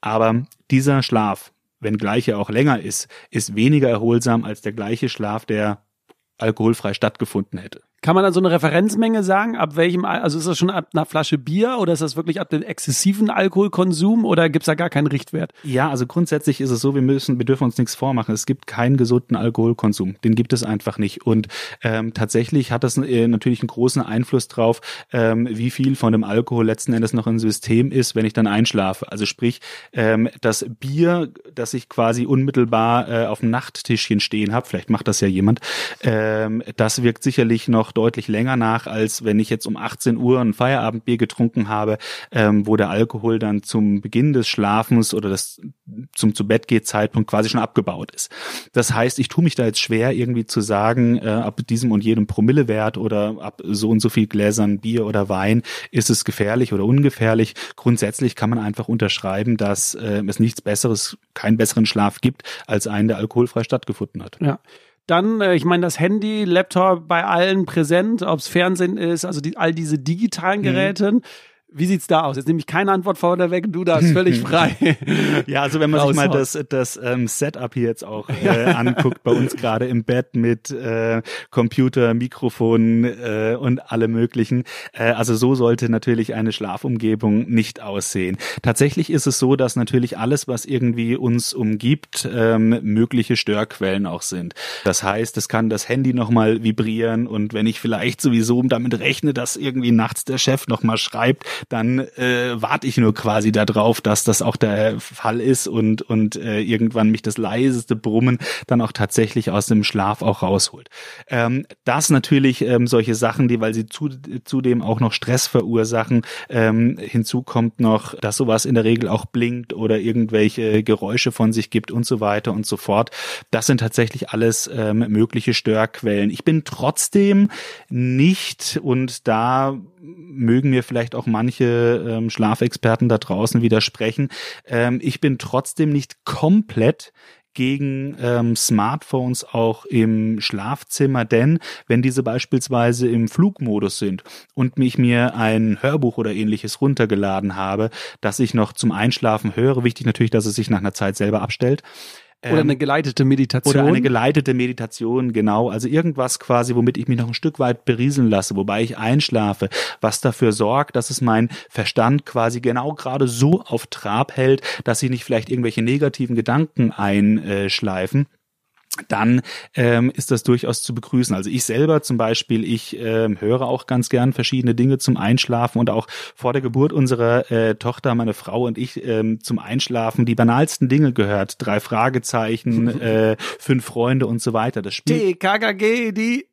Aber dieser Schlaf, wenn gleich er auch länger ist, ist weniger erholsam als der gleiche Schlaf, der alkoholfrei stattgefunden hätte. Kann man dann so eine Referenzmenge sagen? Ab welchem, also ist das schon ab einer Flasche Bier oder ist das wirklich ab dem exzessiven Alkoholkonsum oder gibt's da gar keinen Richtwert? Ja, also grundsätzlich ist es so, wir müssen, wir dürfen uns nichts vormachen. Es gibt keinen gesunden Alkoholkonsum. Den gibt es einfach nicht. Und ähm, tatsächlich hat das äh, natürlich einen großen Einfluss drauf, ähm, wie viel von dem Alkohol letzten Endes noch im System ist, wenn ich dann einschlafe. Also sprich, ähm, das Bier, das ich quasi unmittelbar äh, auf dem Nachttischchen stehen habe, vielleicht macht das ja jemand, ähm, das wirkt sicherlich noch deutlich länger nach, als wenn ich jetzt um 18 Uhr ein Feierabendbier getrunken habe, ähm, wo der Alkohol dann zum Beginn des Schlafens oder das zum zu Bett geht Zeitpunkt quasi schon abgebaut ist. Das heißt, ich tue mich da jetzt schwer irgendwie zu sagen, äh, ab diesem und jedem Promillewert oder ab so und so viel Gläsern Bier oder Wein ist es gefährlich oder ungefährlich. Grundsätzlich kann man einfach unterschreiben, dass äh, es nichts Besseres, keinen besseren Schlaf gibt, als einen, der alkoholfrei stattgefunden hat. Ja. Dann, äh, ich meine, das Handy, Laptop bei allen präsent, ob es Fernsehen ist, also die, all diese digitalen. Geräte. Mhm. Wie sieht's da aus? Jetzt nehme ich keine Antwort vorne weg, du darfst völlig frei. ja, also wenn man sich mal das, das ähm, Setup hier jetzt auch äh, anguckt, bei uns gerade im Bett mit äh, Computer, Mikrofon äh, und alle möglichen. Äh, also so sollte natürlich eine Schlafumgebung nicht aussehen. Tatsächlich ist es so, dass natürlich alles, was irgendwie uns umgibt, ähm, mögliche Störquellen auch sind. Das heißt, es kann das Handy nochmal vibrieren und wenn ich vielleicht sowieso damit rechne, dass irgendwie nachts der Chef nochmal schreibt, dann äh, warte ich nur quasi darauf, dass das auch der Fall ist und, und äh, irgendwann mich das leiseste Brummen dann auch tatsächlich aus dem Schlaf auch rausholt. Ähm, das natürlich ähm, solche Sachen, die, weil sie zu, zudem auch noch Stress verursachen, ähm, hinzu kommt noch, dass sowas in der Regel auch blinkt oder irgendwelche Geräusche von sich gibt und so weiter und so fort. Das sind tatsächlich alles ähm, mögliche Störquellen. Ich bin trotzdem nicht und da mögen mir vielleicht auch manche ähm, Schlafexperten da draußen widersprechen. Ähm, ich bin trotzdem nicht komplett gegen ähm, Smartphones auch im Schlafzimmer, denn wenn diese beispielsweise im Flugmodus sind und mich mir ein Hörbuch oder ähnliches runtergeladen habe, das ich noch zum Einschlafen höre, wichtig natürlich, dass es sich nach einer Zeit selber abstellt, oder eine ähm, geleitete Meditation. Oder eine geleitete Meditation, genau. Also irgendwas quasi, womit ich mich noch ein Stück weit berieseln lasse, wobei ich einschlafe, was dafür sorgt, dass es mein Verstand quasi genau gerade so auf Trab hält, dass sie nicht vielleicht irgendwelche negativen Gedanken einschleifen dann ähm, ist das durchaus zu begrüßen. Also ich selber zum Beispiel, ich ähm, höre auch ganz gern verschiedene Dinge zum Einschlafen und auch vor der Geburt unserer äh, Tochter, meine Frau und ich ähm, zum Einschlafen die banalsten Dinge gehört. Drei Fragezeichen, äh, fünf Freunde und so weiter. Das Spiel. TKKG, die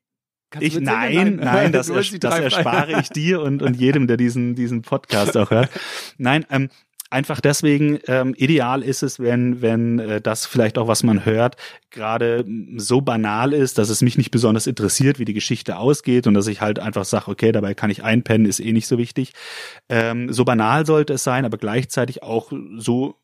Kannst ich nein, nein, nein, das, das erspare ich dir und und jedem, der diesen diesen Podcast auch hört. Nein, ähm, Einfach deswegen ähm, ideal ist es, wenn wenn äh, das vielleicht auch was man hört gerade so banal ist, dass es mich nicht besonders interessiert, wie die Geschichte ausgeht und dass ich halt einfach sage, okay, dabei kann ich einpennen, ist eh nicht so wichtig. Ähm, so banal sollte es sein, aber gleichzeitig auch so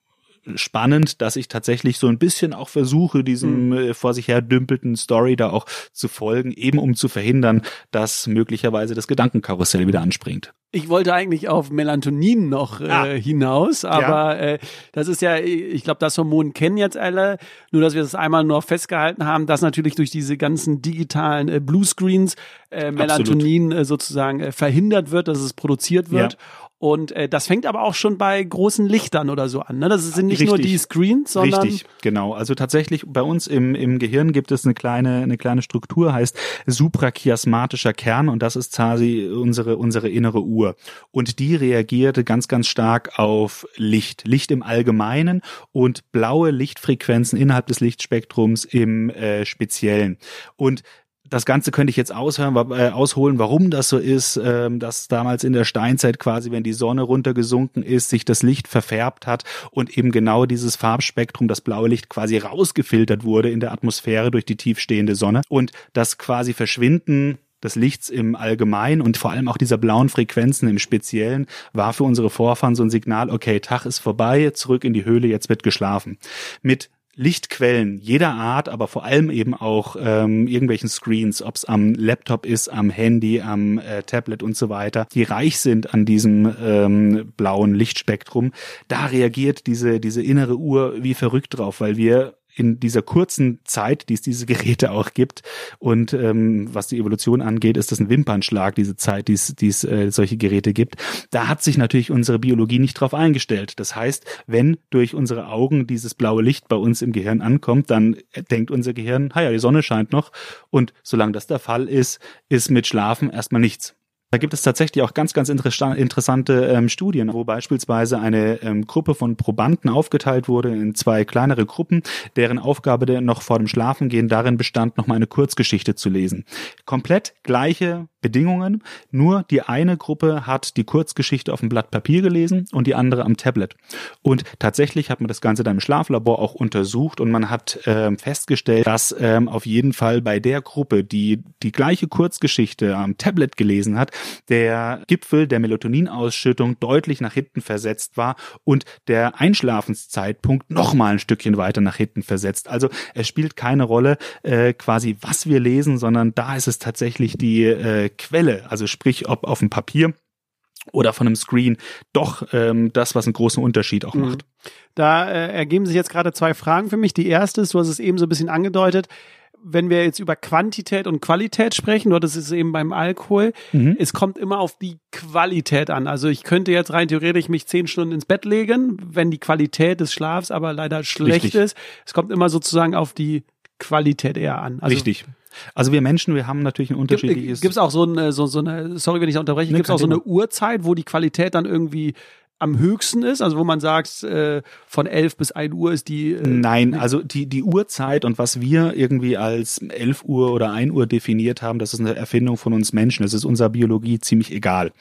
spannend, dass ich tatsächlich so ein bisschen auch versuche, diesem mhm. vor sich her dümpelten Story da auch zu folgen, eben um zu verhindern, dass möglicherweise das Gedankenkarussell wieder anspringt. Ich wollte eigentlich auf Melatonin noch äh, ah. hinaus, aber ja. äh, das ist ja, ich glaube, das Hormon kennen jetzt alle, nur dass wir das einmal nur festgehalten haben, dass natürlich durch diese ganzen digitalen äh, Bluescreens äh, Melatonin äh, sozusagen äh, verhindert wird, dass es produziert wird. Ja. Und äh, das fängt aber auch schon bei großen Lichtern oder so an. Ne? Das sind nicht Richtig. nur die Screens, sondern. Richtig, genau. Also tatsächlich bei uns im, im Gehirn gibt es eine kleine, eine kleine Struktur, heißt suprachiasmatischer Kern und das ist quasi unsere, unsere innere Uhr. Und die reagierte ganz, ganz stark auf Licht. Licht im Allgemeinen und blaue Lichtfrequenzen innerhalb des Lichtspektrums im äh, Speziellen. Und das Ganze könnte ich jetzt aushören, äh, ausholen, warum das so ist, äh, dass damals in der Steinzeit quasi, wenn die Sonne runtergesunken ist, sich das Licht verfärbt hat und eben genau dieses Farbspektrum, das blaue Licht quasi rausgefiltert wurde in der Atmosphäre durch die tiefstehende Sonne und das quasi Verschwinden des Lichts im Allgemeinen und vor allem auch dieser blauen Frequenzen im Speziellen war für unsere Vorfahren so ein Signal, okay, Tag ist vorbei, zurück in die Höhle, jetzt wird geschlafen. Mit Lichtquellen jeder Art, aber vor allem eben auch ähm, irgendwelchen Screens, ob es am Laptop ist, am Handy, am äh, Tablet und so weiter, die reich sind an diesem ähm, blauen Lichtspektrum, da reagiert diese, diese innere Uhr wie verrückt drauf, weil wir in dieser kurzen Zeit, die es diese Geräte auch gibt. Und ähm, was die Evolution angeht, ist das ein Wimpernschlag, diese Zeit, die es, die es äh, solche Geräte gibt. Da hat sich natürlich unsere Biologie nicht drauf eingestellt. Das heißt, wenn durch unsere Augen dieses blaue Licht bei uns im Gehirn ankommt, dann denkt unser Gehirn, ja, die Sonne scheint noch. Und solange das der Fall ist, ist mit Schlafen erstmal nichts. Da gibt es tatsächlich auch ganz, ganz interessante ähm, Studien, wo beispielsweise eine ähm, Gruppe von Probanden aufgeteilt wurde in zwei kleinere Gruppen, deren Aufgabe noch vor dem Schlafengehen darin bestand, nochmal eine Kurzgeschichte zu lesen. Komplett gleiche Bedingungen, nur die eine Gruppe hat die Kurzgeschichte auf dem Blatt Papier gelesen und die andere am Tablet. Und tatsächlich hat man das Ganze dann im Schlaflabor auch untersucht und man hat ähm, festgestellt, dass ähm, auf jeden Fall bei der Gruppe, die die gleiche Kurzgeschichte am Tablet gelesen hat, der Gipfel der Melatoninausschüttung deutlich nach hinten versetzt war und der Einschlafenszeitpunkt noch mal ein Stückchen weiter nach hinten versetzt. Also es spielt keine Rolle äh, quasi, was wir lesen, sondern da ist es tatsächlich die äh, Quelle, also sprich, ob auf dem Papier oder von einem Screen doch ähm, das, was einen großen Unterschied auch mhm. macht. Da äh, ergeben sich jetzt gerade zwei Fragen für mich. Die erste ist, du hast es eben so ein bisschen angedeutet, wenn wir jetzt über Quantität und Qualität sprechen, oder das ist eben beim Alkohol, mhm. es kommt immer auf die Qualität an. Also ich könnte jetzt rein theoretisch mich zehn Stunden ins Bett legen, wenn die Qualität des Schlafs aber leider schlecht Richtig. ist. Es kommt immer sozusagen auf die Qualität eher an. Also, Richtig. Also wir Menschen, wir haben natürlich ein unterschiedliches. Gibt es auch so eine, so, so eine, sorry, wenn ich da unterbreche, nee, gibt es auch so eine Uhrzeit, wo die Qualität dann irgendwie am höchsten ist, also wo man sagt, äh, von 11 bis 1 Uhr ist die. Äh, Nein, also die, die Uhrzeit und was wir irgendwie als 11 Uhr oder 1 Uhr definiert haben, das ist eine Erfindung von uns Menschen. Das ist unserer Biologie ziemlich egal.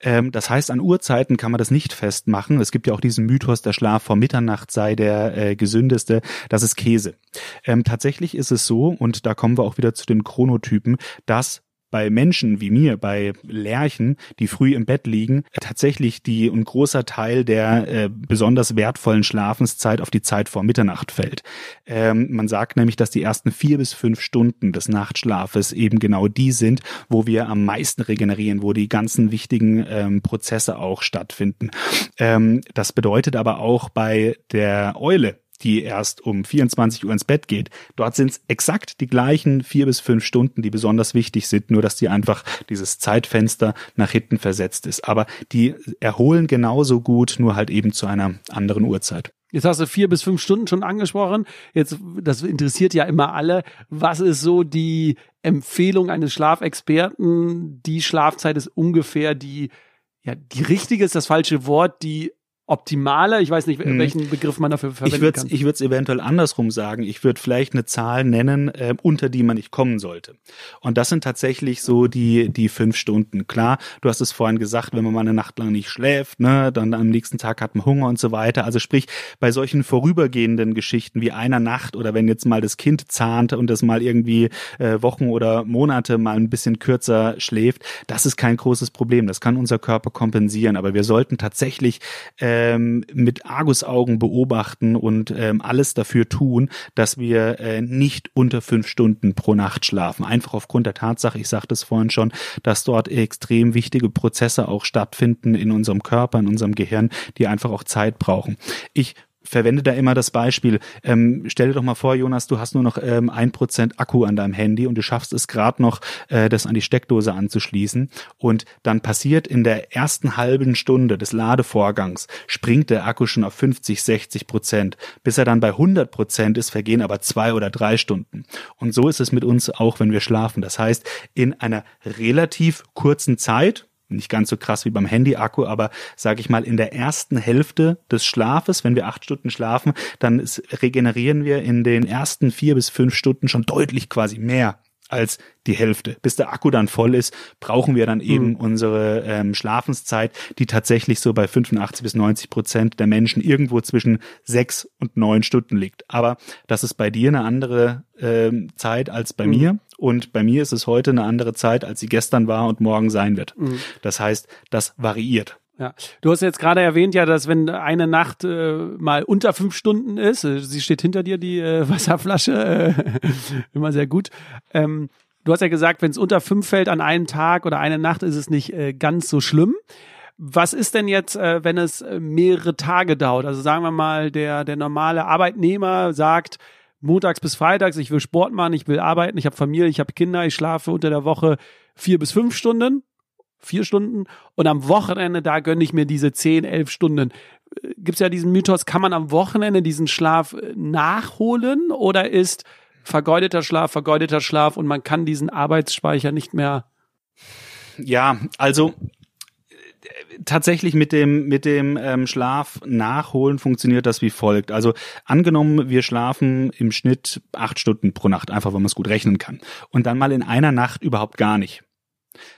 Ähm, das heißt, an Uhrzeiten kann man das nicht festmachen. Es gibt ja auch diesen Mythos, der Schlaf vor Mitternacht sei der äh, gesündeste. Das ist Käse. Ähm, tatsächlich ist es so, und da kommen wir auch wieder zu den Chronotypen, dass bei Menschen wie mir, bei Lerchen, die früh im Bett liegen, tatsächlich die ein großer Teil der äh, besonders wertvollen Schlafenszeit auf die Zeit vor Mitternacht fällt. Ähm, man sagt nämlich, dass die ersten vier bis fünf Stunden des Nachtschlafes eben genau die sind, wo wir am meisten regenerieren, wo die ganzen wichtigen ähm, Prozesse auch stattfinden. Ähm, das bedeutet aber auch bei der Eule, die erst um 24 Uhr ins Bett geht. Dort sind es exakt die gleichen vier bis fünf Stunden, die besonders wichtig sind, nur dass die einfach dieses Zeitfenster nach hinten versetzt ist. Aber die erholen genauso gut, nur halt eben zu einer anderen Uhrzeit. Jetzt hast du vier bis fünf Stunden schon angesprochen. Jetzt, das interessiert ja immer alle. Was ist so die Empfehlung eines Schlafexperten? Die Schlafzeit ist ungefähr die, ja, die richtige ist das falsche Wort, die optimaler? Ich weiß nicht, hm. welchen Begriff man dafür verwenden ich würd's, kann. Ich würde es eventuell andersrum sagen. Ich würde vielleicht eine Zahl nennen, äh, unter die man nicht kommen sollte. Und das sind tatsächlich so die, die fünf Stunden. Klar, du hast es vorhin gesagt, wenn man mal eine Nacht lang nicht schläft, ne, dann am nächsten Tag hat man Hunger und so weiter. Also sprich, bei solchen vorübergehenden Geschichten wie einer Nacht oder wenn jetzt mal das Kind zahnt und das mal irgendwie äh, Wochen oder Monate mal ein bisschen kürzer schläft, das ist kein großes Problem. Das kann unser Körper kompensieren. Aber wir sollten tatsächlich äh, ähm, mit Argusaugen beobachten und ähm, alles dafür tun, dass wir äh, nicht unter fünf Stunden pro Nacht schlafen. Einfach aufgrund der Tatsache, ich sagte es vorhin schon, dass dort extrem wichtige Prozesse auch stattfinden in unserem Körper, in unserem Gehirn, die einfach auch Zeit brauchen. Ich verwende da immer das Beispiel. Ähm, stell dir doch mal vor, Jonas, du hast nur noch ähm, ein Prozent Akku an deinem Handy und du schaffst es gerade noch, äh, das an die Steckdose anzuschließen. Und dann passiert in der ersten halben Stunde des Ladevorgangs, springt der Akku schon auf 50, 60 Prozent. Bis er dann bei 100 Prozent ist, vergehen aber zwei oder drei Stunden. Und so ist es mit uns auch, wenn wir schlafen. Das heißt, in einer relativ kurzen Zeit, nicht ganz so krass wie beim Handy-Akku, aber sage ich mal, in der ersten Hälfte des Schlafes, wenn wir acht Stunden schlafen, dann regenerieren wir in den ersten vier bis fünf Stunden schon deutlich quasi mehr als die Hälfte. Bis der Akku dann voll ist, brauchen wir dann eben Mhm. unsere ähm, Schlafenszeit, die tatsächlich so bei 85 bis 90 Prozent der Menschen irgendwo zwischen sechs und neun Stunden liegt. Aber das ist bei dir eine andere ähm, Zeit als bei Mhm. mir. Und bei mir ist es heute eine andere Zeit, als sie gestern war und morgen sein wird. Mhm. Das heißt, das variiert. Ja, du hast jetzt gerade erwähnt, ja, dass wenn eine Nacht äh, mal unter fünf Stunden ist, äh, sie steht hinter dir, die äh, Wasserflasche, äh, immer sehr gut. Ähm, du hast ja gesagt, wenn es unter fünf fällt an einem Tag oder eine Nacht, ist es nicht äh, ganz so schlimm. Was ist denn jetzt, äh, wenn es äh, mehrere Tage dauert? Also sagen wir mal, der, der normale Arbeitnehmer sagt, montags bis freitags, ich will Sport machen, ich will arbeiten, ich habe Familie, ich habe Kinder, ich schlafe unter der Woche vier bis fünf Stunden vier Stunden und am Wochenende, da gönne ich mir diese zehn, elf Stunden. Gibt es ja diesen Mythos, kann man am Wochenende diesen Schlaf äh, nachholen oder ist vergeudeter Schlaf, vergeudeter Schlaf und man kann diesen Arbeitsspeicher nicht mehr. Ja, also äh, tatsächlich mit dem mit dem ähm, Schlaf nachholen funktioniert das wie folgt. Also angenommen, wir schlafen im Schnitt acht Stunden pro Nacht, einfach weil man es gut rechnen kann, und dann mal in einer Nacht überhaupt gar nicht.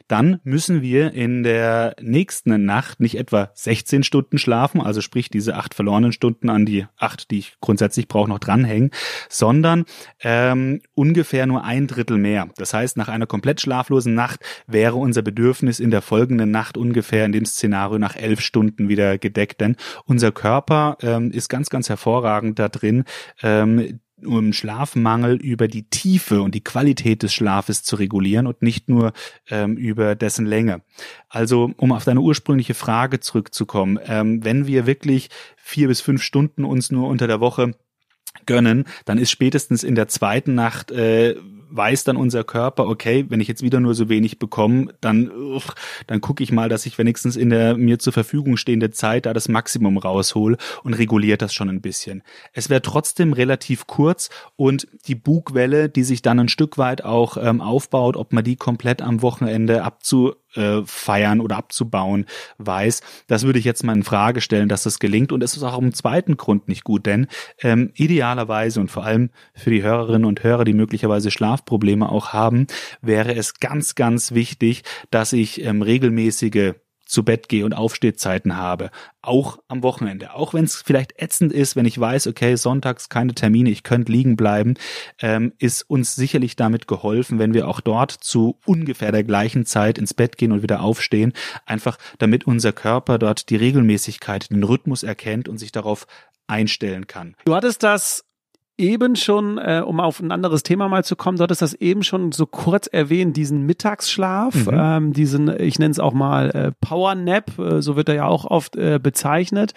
Dann müssen wir in der nächsten Nacht nicht etwa 16 Stunden schlafen, also sprich diese acht verlorenen Stunden an die acht, die ich grundsätzlich brauche, noch dranhängen, sondern ähm, ungefähr nur ein Drittel mehr. Das heißt, nach einer komplett schlaflosen Nacht wäre unser Bedürfnis in der folgenden Nacht ungefähr in dem Szenario nach elf Stunden wieder gedeckt. Denn unser Körper ähm, ist ganz, ganz hervorragend da drin, ähm, um Schlafmangel über die Tiefe und die Qualität des Schlafes zu regulieren und nicht nur ähm, über dessen Länge. Also um auf deine ursprüngliche Frage zurückzukommen, ähm, wenn wir wirklich vier bis fünf Stunden uns nur unter der Woche gönnen, dann ist spätestens in der zweiten Nacht äh, weiß dann unser Körper, okay, wenn ich jetzt wieder nur so wenig bekomme, dann dann gucke ich mal, dass ich wenigstens in der mir zur Verfügung stehende Zeit da das Maximum raushol und reguliert das schon ein bisschen. Es wäre trotzdem relativ kurz und die Bugwelle, die sich dann ein Stück weit auch ähm, aufbaut, ob man die komplett am Wochenende abzu äh, feiern oder abzubauen weiß. Das würde ich jetzt mal in Frage stellen, dass das gelingt. Und es ist auch im zweiten Grund nicht gut, denn ähm, idealerweise und vor allem für die Hörerinnen und Hörer, die möglicherweise Schlafprobleme auch haben, wäre es ganz, ganz wichtig, dass ich ähm, regelmäßige zu Bett gehe und Aufstehzeiten habe, auch am Wochenende. Auch wenn es vielleicht ätzend ist, wenn ich weiß, okay, sonntags keine Termine, ich könnte liegen bleiben, ähm, ist uns sicherlich damit geholfen, wenn wir auch dort zu ungefähr der gleichen Zeit ins Bett gehen und wieder aufstehen, einfach damit unser Körper dort die Regelmäßigkeit, den Rhythmus erkennt und sich darauf einstellen kann. Du hattest das eben schon, äh, um auf ein anderes Thema mal zu kommen, du hattest das eben schon so kurz erwähnt, diesen Mittagsschlaf, Mhm. ähm, diesen, ich nenne es auch mal äh, Power Nap, äh, so wird er ja auch oft äh, bezeichnet.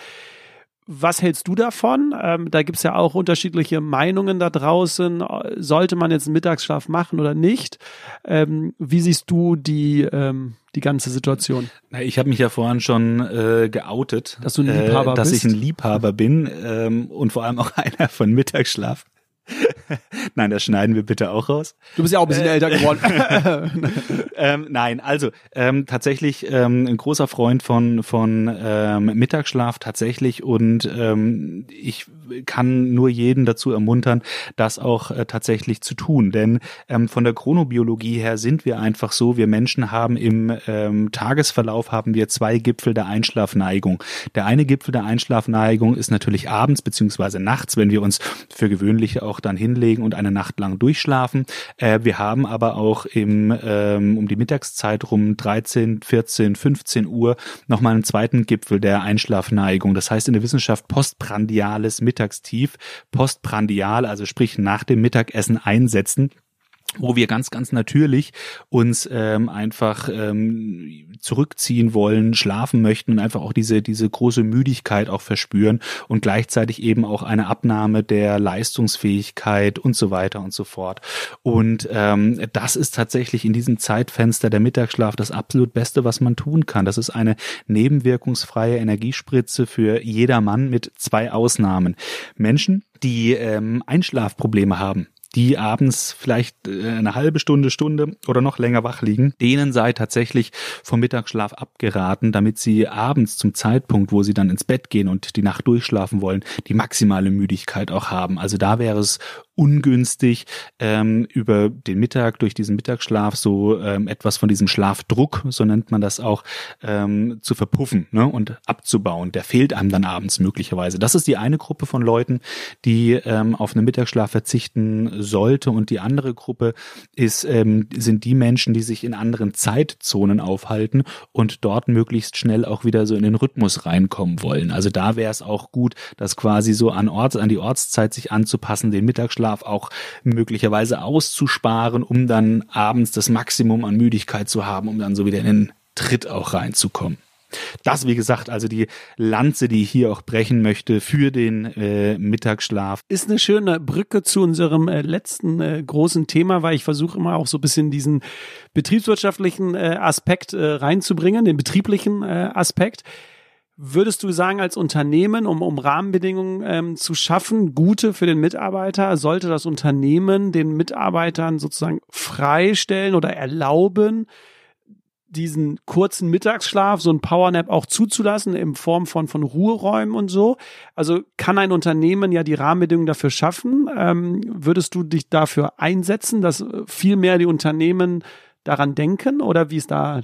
Was hältst du davon? Ähm, da gibt's ja auch unterschiedliche Meinungen da draußen. Sollte man jetzt einen Mittagsschlaf machen oder nicht? Ähm, wie siehst du die, ähm, die ganze Situation? Na, Ich habe mich ja vorhin schon äh, geoutet, Dass du ein Liebhaber äh, dass bist? ich ein Liebhaber bin ähm, und vor allem auch einer von Mittagsschlaf. Nein, das schneiden wir bitte auch raus. Du bist ja auch ein bisschen älter geworden. ähm, nein, also ähm, tatsächlich ähm, ein großer Freund von von ähm, Mittagsschlaf tatsächlich und ähm, ich kann nur jeden dazu ermuntern, das auch äh, tatsächlich zu tun, denn ähm, von der Chronobiologie her sind wir einfach so, wir Menschen haben im ähm, Tagesverlauf haben wir zwei Gipfel der Einschlafneigung. Der eine Gipfel der Einschlafneigung ist natürlich abends beziehungsweise nachts, wenn wir uns für gewöhnlich auch dann hinlegen und eine Nacht lang durchschlafen. Äh, wir haben aber auch im ähm, um die Mittagszeit rum 13, 14, 15 Uhr nochmal einen zweiten Gipfel der Einschlafneigung. Das heißt in der Wissenschaft postprandiales Mittagstief, postprandial, also sprich nach dem Mittagessen einsetzen wo wir ganz, ganz natürlich uns ähm, einfach ähm, zurückziehen wollen, schlafen möchten und einfach auch diese, diese große Müdigkeit auch verspüren und gleichzeitig eben auch eine Abnahme der Leistungsfähigkeit und so weiter und so fort. Und ähm, das ist tatsächlich in diesem Zeitfenster der Mittagsschlaf das absolut Beste, was man tun kann. Das ist eine nebenwirkungsfreie Energiespritze für jedermann mit zwei Ausnahmen. Menschen, die ähm, Einschlafprobleme haben, die abends vielleicht äh, eine halbe Stunde, Stunde oder noch länger wach liegen, denen sei tatsächlich vom Mittagsschlaf abgeraten, damit sie abends zum Zeitpunkt, wo sie dann ins Bett gehen und die Nacht durchschlafen wollen, die maximale Müdigkeit auch haben. Also da wäre es ungünstig, ähm, über den Mittag, durch diesen Mittagsschlaf so ähm, etwas von diesem Schlafdruck, so nennt man das auch, ähm, zu verpuffen ne, und abzubauen. Der fehlt einem dann abends möglicherweise. Das ist die eine Gruppe von Leuten, die ähm, auf einen Mittagsschlaf verzichten sollte und die andere Gruppe ist, ähm, sind die Menschen, die sich in anderen Zeitzonen aufhalten und dort möglichst schnell auch wieder so in den Rhythmus reinkommen wollen. Also da wäre es auch gut, das quasi so an Ort, an die Ortszeit sich anzupassen, den Mittagsschlaf Mittagsschlaf auch möglicherweise auszusparen, um dann abends das Maximum an Müdigkeit zu haben, um dann so wieder in den Tritt auch reinzukommen. Das, wie gesagt, also die Lanze, die ich hier auch brechen möchte für den äh, Mittagsschlaf. Ist eine schöne Brücke zu unserem äh, letzten äh, großen Thema, weil ich versuche immer auch so ein bisschen diesen betriebswirtschaftlichen äh, Aspekt äh, reinzubringen, den betrieblichen äh, Aspekt. Würdest du sagen, als Unternehmen, um, um Rahmenbedingungen ähm, zu schaffen, gute für den Mitarbeiter, sollte das Unternehmen den Mitarbeitern sozusagen freistellen oder erlauben, diesen kurzen Mittagsschlaf, so ein Powernap auch zuzulassen in Form von, von Ruheräumen und so? Also kann ein Unternehmen ja die Rahmenbedingungen dafür schaffen? Ähm, würdest du dich dafür einsetzen, dass viel mehr die Unternehmen daran denken oder wie ist da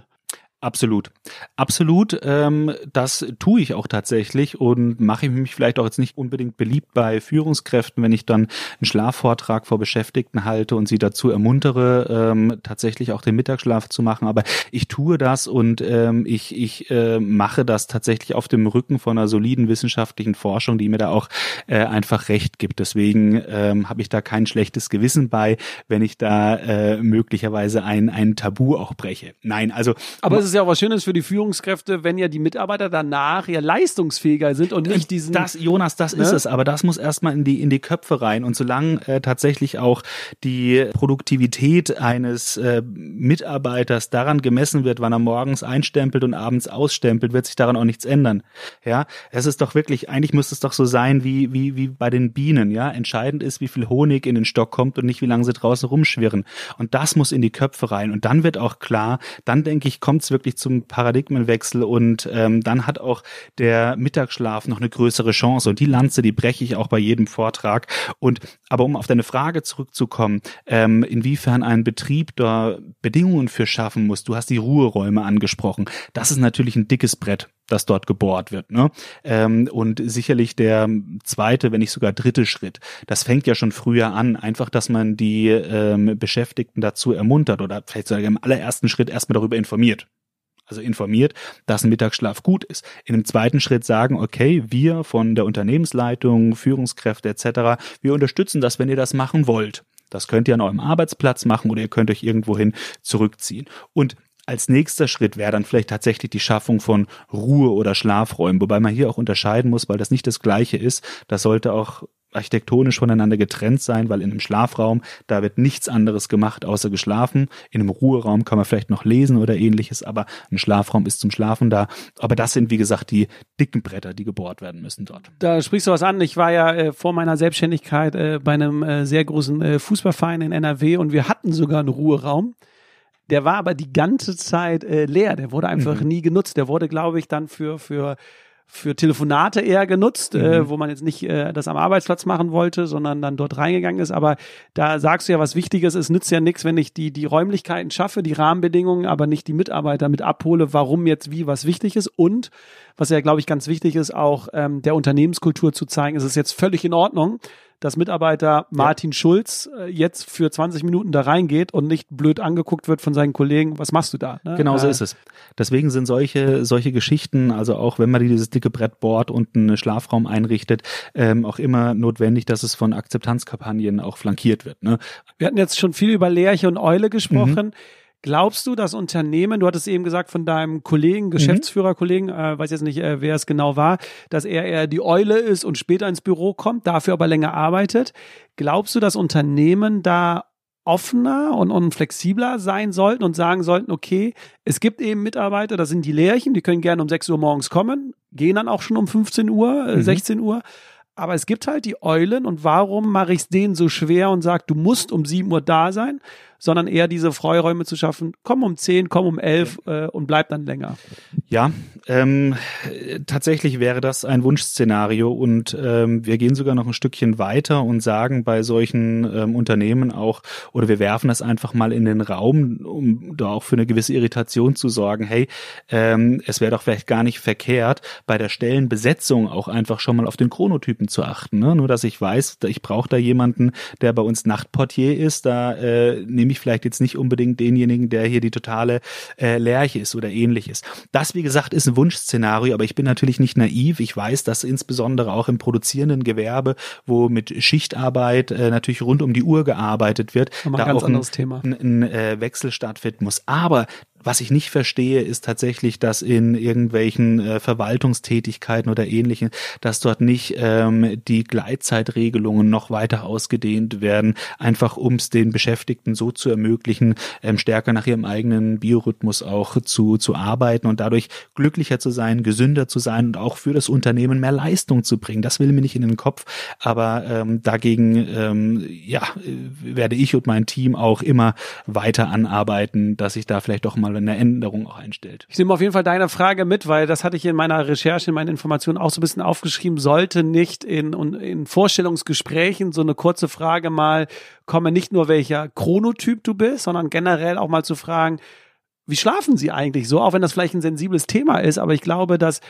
Absolut. Absolut. Ähm, das tue ich auch tatsächlich und mache ich mich vielleicht auch jetzt nicht unbedingt beliebt bei Führungskräften, wenn ich dann einen Schlafvortrag vor Beschäftigten halte und sie dazu ermuntere, ähm, tatsächlich auch den Mittagsschlaf zu machen. Aber ich tue das und ähm, ich, ich äh, mache das tatsächlich auf dem Rücken von einer soliden wissenschaftlichen Forschung, die mir da auch äh, einfach recht gibt. Deswegen ähm, habe ich da kein schlechtes Gewissen bei, wenn ich da äh, möglicherweise ein, ein Tabu auch breche. Nein, also. Aber es ist ja auch was Schönes für die Führungskräfte, wenn ja die Mitarbeiter danach ja leistungsfähiger sind und nicht diesen. Das, Jonas, das ne? ist es, aber das muss erstmal in die, in die Köpfe rein. Und solange äh, tatsächlich auch die Produktivität eines äh, Mitarbeiters daran gemessen wird, wann er morgens einstempelt und abends ausstempelt, wird sich daran auch nichts ändern. Ja, es ist doch wirklich, eigentlich müsste es doch so sein wie, wie, wie bei den Bienen, ja. Entscheidend ist, wie viel Honig in den Stock kommt und nicht, wie lange sie draußen rumschwirren. Und das muss in die Köpfe rein. Und dann wird auch klar, dann denke ich, kommt es wirklich zum Paradigmenwechsel und ähm, dann hat auch der Mittagsschlaf noch eine größere Chance. Und die Lanze, die breche ich auch bei jedem Vortrag. Und aber um auf deine Frage zurückzukommen, ähm, inwiefern ein Betrieb da Bedingungen für schaffen muss, du hast die Ruheräume angesprochen. Das ist natürlich ein dickes Brett das dort gebohrt wird. Ne? Ähm, und sicherlich der zweite, wenn nicht sogar dritte Schritt, das fängt ja schon früher an, einfach, dass man die ähm, Beschäftigten dazu ermuntert oder vielleicht sogar im allerersten Schritt erstmal darüber informiert also informiert, dass ein Mittagsschlaf gut ist. In dem zweiten Schritt sagen, okay, wir von der Unternehmensleitung, Führungskräfte etc., wir unterstützen das, wenn ihr das machen wollt. Das könnt ihr an eurem Arbeitsplatz machen oder ihr könnt euch irgendwohin zurückziehen. Und als nächster Schritt wäre dann vielleicht tatsächlich die Schaffung von Ruhe- oder Schlafräumen, wobei man hier auch unterscheiden muss, weil das nicht das Gleiche ist. Das sollte auch architektonisch voneinander getrennt sein, weil in einem Schlafraum, da wird nichts anderes gemacht, außer geschlafen. In einem Ruheraum kann man vielleicht noch lesen oder ähnliches, aber ein Schlafraum ist zum Schlafen da. Aber das sind, wie gesagt, die dicken Bretter, die gebohrt werden müssen dort. Da sprichst du was an. Ich war ja äh, vor meiner Selbstständigkeit äh, bei einem äh, sehr großen äh, Fußballverein in NRW und wir hatten sogar einen Ruheraum. Der war aber die ganze Zeit äh, leer. Der wurde einfach mhm. nie genutzt. Der wurde, glaube ich, dann für, für für Telefonate eher genutzt, äh, mhm. äh, wo man jetzt nicht äh, das am Arbeitsplatz machen wollte, sondern dann dort reingegangen ist. Aber da sagst du ja was Wichtiges, es nützt ja nichts, wenn ich die, die Räumlichkeiten schaffe, die Rahmenbedingungen, aber nicht die Mitarbeiter mit abhole, warum jetzt wie was wichtig ist. Und was ja, glaube ich, ganz wichtig ist, auch ähm, der Unternehmenskultur zu zeigen, es ist jetzt völlig in Ordnung, dass Mitarbeiter Martin ja. Schulz äh, jetzt für 20 Minuten da reingeht und nicht blöd angeguckt wird von seinen Kollegen, was machst du da? Ne? Genau so äh, ist es. Deswegen sind solche, solche Geschichten, also auch wenn man dieses dicke Brett bohrt und einen Schlafraum einrichtet, ähm, auch immer notwendig, dass es von Akzeptanzkampagnen auch flankiert wird. Ne? Wir hatten jetzt schon viel über Lerche und Eule gesprochen. Mhm. Glaubst du, dass Unternehmen, du hattest eben gesagt von deinem Kollegen, mhm. Geschäftsführerkollegen, äh, weiß jetzt nicht, äh, wer es genau war, dass er eher die Eule ist und später ins Büro kommt, dafür aber länger arbeitet. Glaubst du, dass Unternehmen da offener und, und flexibler sein sollten und sagen sollten, okay, es gibt eben Mitarbeiter, das sind die Lehrchen, die können gerne um 6 Uhr morgens kommen, gehen dann auch schon um 15 Uhr, äh, mhm. 16 Uhr, Aber es gibt halt die Eulen und warum mache ich es denen so schwer und sage, du musst um 7 Uhr da sein? Sondern eher diese Freiräume zu schaffen, komm um 10, komm um 11 äh, und bleib dann länger. Ja, ähm, tatsächlich wäre das ein Wunschszenario und ähm, wir gehen sogar noch ein Stückchen weiter und sagen bei solchen ähm, Unternehmen auch, oder wir werfen das einfach mal in den Raum, um da auch für eine gewisse Irritation zu sorgen, hey, ähm, es wäre doch vielleicht gar nicht verkehrt, bei der Stellenbesetzung auch einfach schon mal auf den Chronotypen zu achten. Ne? Nur dass ich weiß, ich brauche da jemanden, der bei uns Nachtportier ist, da äh, nehme nehme ich vielleicht jetzt nicht unbedingt denjenigen, der hier die totale äh, Lerche ist oder ähnliches. Das, wie gesagt, ist ein Wunschszenario, aber ich bin natürlich nicht naiv. Ich weiß, dass insbesondere auch im produzierenden Gewerbe, wo mit Schichtarbeit äh, natürlich rund um die Uhr gearbeitet wird, da auch ein, ein, ein äh, Wechsel stattfinden muss. Aber was ich nicht verstehe, ist tatsächlich, dass in irgendwelchen äh, Verwaltungstätigkeiten oder ähnlichen, dass dort nicht ähm, die Gleitzeitregelungen noch weiter ausgedehnt werden, einfach um es den Beschäftigten so zu ermöglichen, ähm, stärker nach ihrem eigenen Biorhythmus auch zu, zu arbeiten und dadurch glücklicher zu sein, gesünder zu sein und auch für das Unternehmen mehr Leistung zu bringen. Das will mir nicht in den Kopf, aber ähm, dagegen ähm, ja, werde ich und mein Team auch immer weiter anarbeiten, dass ich da vielleicht doch mal mal eine Änderung auch einstellt. Ich nehme auf jeden Fall deine Frage mit, weil das hatte ich in meiner Recherche, in meinen Informationen auch so ein bisschen aufgeschrieben, sollte nicht in, in Vorstellungsgesprächen so eine kurze Frage mal kommen, nicht nur welcher Chronotyp du bist, sondern generell auch mal zu fragen, wie schlafen sie eigentlich so, auch wenn das vielleicht ein sensibles Thema ist, aber ich glaube, dass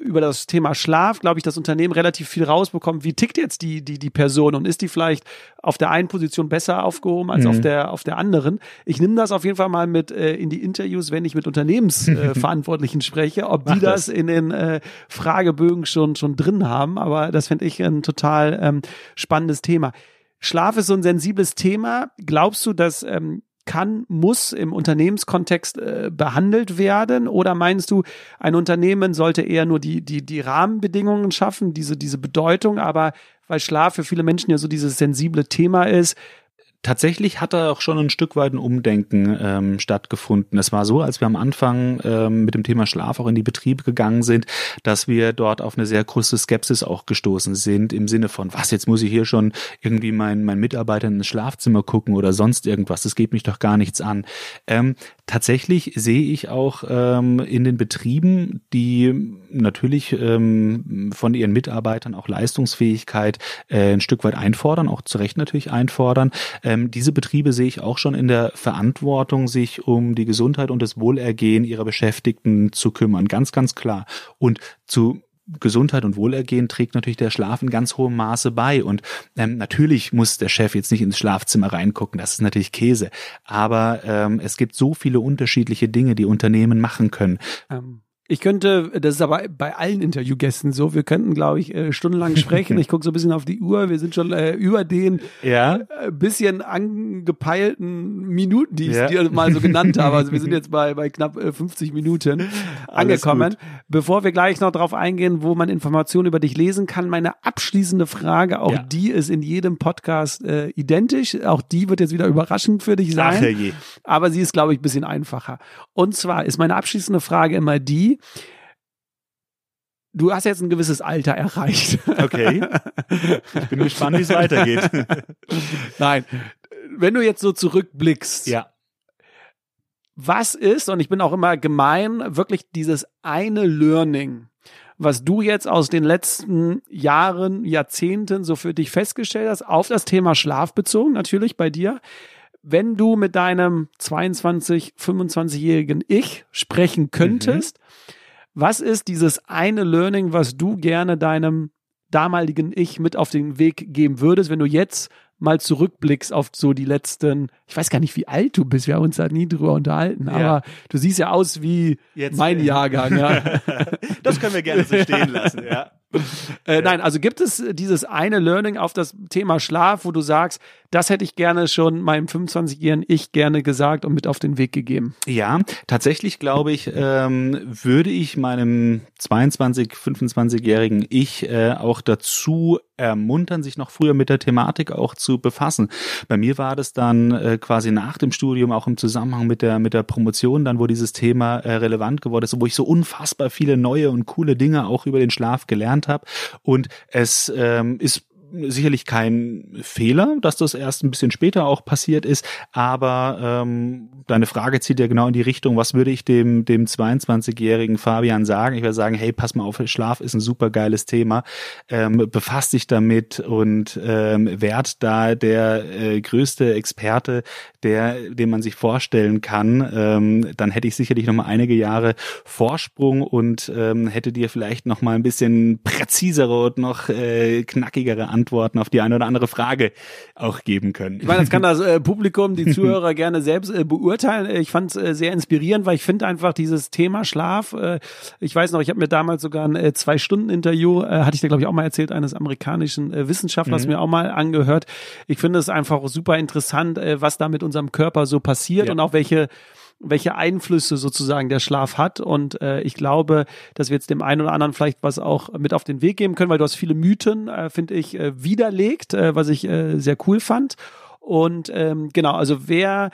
über das Thema Schlaf, glaube ich, das Unternehmen relativ viel rausbekommt. Wie tickt jetzt die, die, die Person und ist die vielleicht auf der einen Position besser aufgehoben als mhm. auf der, auf der anderen? Ich nehme das auf jeden Fall mal mit äh, in die Interviews, wenn ich mit Unternehmensverantwortlichen äh, spreche, ob die das. das. in den äh, Fragebögen schon, schon drin haben. Aber das finde ich ein total ähm, spannendes Thema. Schlaf ist so ein sensibles Thema. Glaubst du, dass ähm, kann, muss im Unternehmenskontext äh, behandelt werden? Oder meinst du, ein Unternehmen sollte eher nur die, die, die Rahmenbedingungen schaffen, diese, diese Bedeutung, aber weil Schlaf für viele Menschen ja so dieses sensible Thema ist, tatsächlich hat da auch schon ein Stück weit ein Umdenken ähm, stattgefunden. Es war so, als wir am Anfang ähm, mit dem Thema Schlaf auch in die Betriebe gegangen sind, dass wir dort auf eine sehr große Skepsis auch gestoßen sind, im Sinne von, was, jetzt muss ich hier schon irgendwie mein, mein Mitarbeiter ins Schlafzimmer gucken oder sonst irgendwas, das geht mich doch gar nichts an. Ähm, tatsächlich sehe ich auch ähm, in den Betrieben, die natürlich ähm, von ihren Mitarbeitern auch Leistungsfähigkeit äh, ein Stück weit einfordern, auch zu Recht natürlich einfordern, ähm, diese Betriebe sehe ich auch schon in der Verantwortung, sich um die Gesundheit und das Wohlergehen ihrer Beschäftigten zu kümmern. Ganz, ganz klar. Und zu Gesundheit und Wohlergehen trägt natürlich der Schlaf in ganz hohem Maße bei. Und ähm, natürlich muss der Chef jetzt nicht ins Schlafzimmer reingucken, das ist natürlich Käse. Aber ähm, es gibt so viele unterschiedliche Dinge, die Unternehmen machen können. Ähm, ich könnte, das ist aber bei allen Interviewgästen so, wir könnten, glaube ich, äh, stundenlang sprechen. Ich gucke so ein bisschen auf die Uhr. Wir sind schon äh, über den ja. äh, bisschen angepeilten Minuten, die ich ja. dir mal so genannt habe. Also wir sind jetzt bei, bei knapp äh, 50 Minuten angekommen. Bevor wir gleich noch darauf eingehen, wo man Informationen über dich lesen kann, meine abschließende Frage, auch ja. die ist in jedem Podcast äh, identisch. Auch die wird jetzt wieder überraschend für dich sein. Ach, je. Aber sie ist, glaube ich, ein bisschen einfacher. Und zwar ist meine abschließende Frage immer die, du hast jetzt ein gewisses Alter erreicht. Okay. Ich bin gespannt, wie es weitergeht. Nein. Wenn du jetzt so zurückblickst. Ja. Was ist, und ich bin auch immer gemein, wirklich dieses eine Learning, was du jetzt aus den letzten Jahren, Jahrzehnten so für dich festgestellt hast, auf das Thema Schlaf bezogen, natürlich bei dir. Wenn du mit deinem 22, 25-jährigen Ich sprechen könntest, mhm was ist dieses eine Learning, was du gerne deinem damaligen Ich mit auf den Weg geben würdest, wenn du jetzt mal zurückblickst auf so die letzten, ich weiß gar nicht, wie alt du bist, wir haben uns da nie drüber unterhalten, aber ja. du siehst ja aus wie Jetzt, mein Jahrgang, ja. das können wir gerne so stehen lassen, ja. Äh, nein, also gibt es dieses eine Learning auf das Thema Schlaf, wo du sagst, das hätte ich gerne schon meinem 25-jährigen Ich gerne gesagt und mit auf den Weg gegeben? Ja, tatsächlich glaube ich, ähm, würde ich meinem 22, 25-jährigen Ich äh, auch dazu ermuntern, sich noch früher mit der Thematik auch zu befassen. Bei mir war das dann äh, quasi nach dem Studium auch im Zusammenhang mit der mit der Promotion, dann wo dieses Thema äh, relevant geworden ist, wo ich so unfassbar viele neue und coole Dinge auch über den Schlaf gelernt habe und es ähm, ist sicherlich kein Fehler, dass das erst ein bisschen später auch passiert ist, aber ähm, deine Frage zieht ja genau in die Richtung, was würde ich dem, dem 22-jährigen Fabian sagen? Ich würde sagen, hey, pass mal auf, Schlaf ist ein super geiles Thema, ähm, befasst dich damit und ähm, werd da der äh, größte Experte, der, den man sich vorstellen kann, ähm, dann hätte ich sicherlich noch mal einige Jahre Vorsprung und ähm, hätte dir vielleicht noch mal ein bisschen präzisere und noch äh, knackigere Antworten auf die eine oder andere Frage auch geben können. Ich meine, das kann das äh, Publikum, die Zuhörer gerne selbst äh, beurteilen. Ich fand es äh, sehr inspirierend, weil ich finde einfach dieses Thema Schlaf, äh, ich weiß noch, ich habe mir damals sogar ein äh, Zwei-Stunden-Interview, äh, hatte ich da glaube ich auch mal erzählt, eines amerikanischen äh, Wissenschaftlers mhm. mir auch mal angehört. Ich finde es einfach super interessant, äh, was da mit unserem Körper so passiert ja. und auch welche welche Einflüsse sozusagen der Schlaf hat. Und äh, ich glaube, dass wir jetzt dem einen oder anderen vielleicht was auch mit auf den Weg geben können, weil du hast viele Mythen, äh, finde ich, äh, widerlegt, äh, was ich äh, sehr cool fand. Und ähm, genau, also wer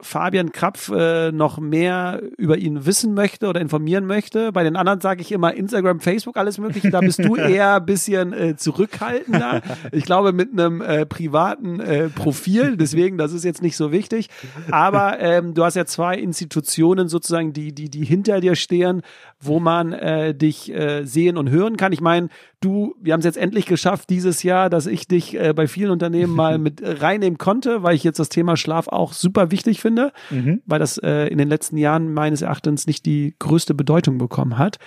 Fabian Krapf äh, noch mehr über ihn wissen möchte oder informieren möchte. Bei den anderen sage ich immer Instagram, Facebook, alles mögliche. Da bist du eher ein bisschen äh, zurückhaltender. Ich glaube mit einem äh, privaten äh, Profil, deswegen, das ist jetzt nicht so wichtig. Aber ähm, du hast ja zwei Institutionen sozusagen, die, die, die hinter dir stehen, wo man äh, dich äh, sehen und hören kann. Ich meine, du, wir haben es jetzt endlich geschafft dieses Jahr, dass ich dich äh, bei vielen Unternehmen mal mit reinnehmen konnte, weil ich jetzt das Thema Schlaf auch super wichtig finde, mhm. weil das äh, in den letzten Jahren meines Erachtens nicht die größte Bedeutung bekommen hat.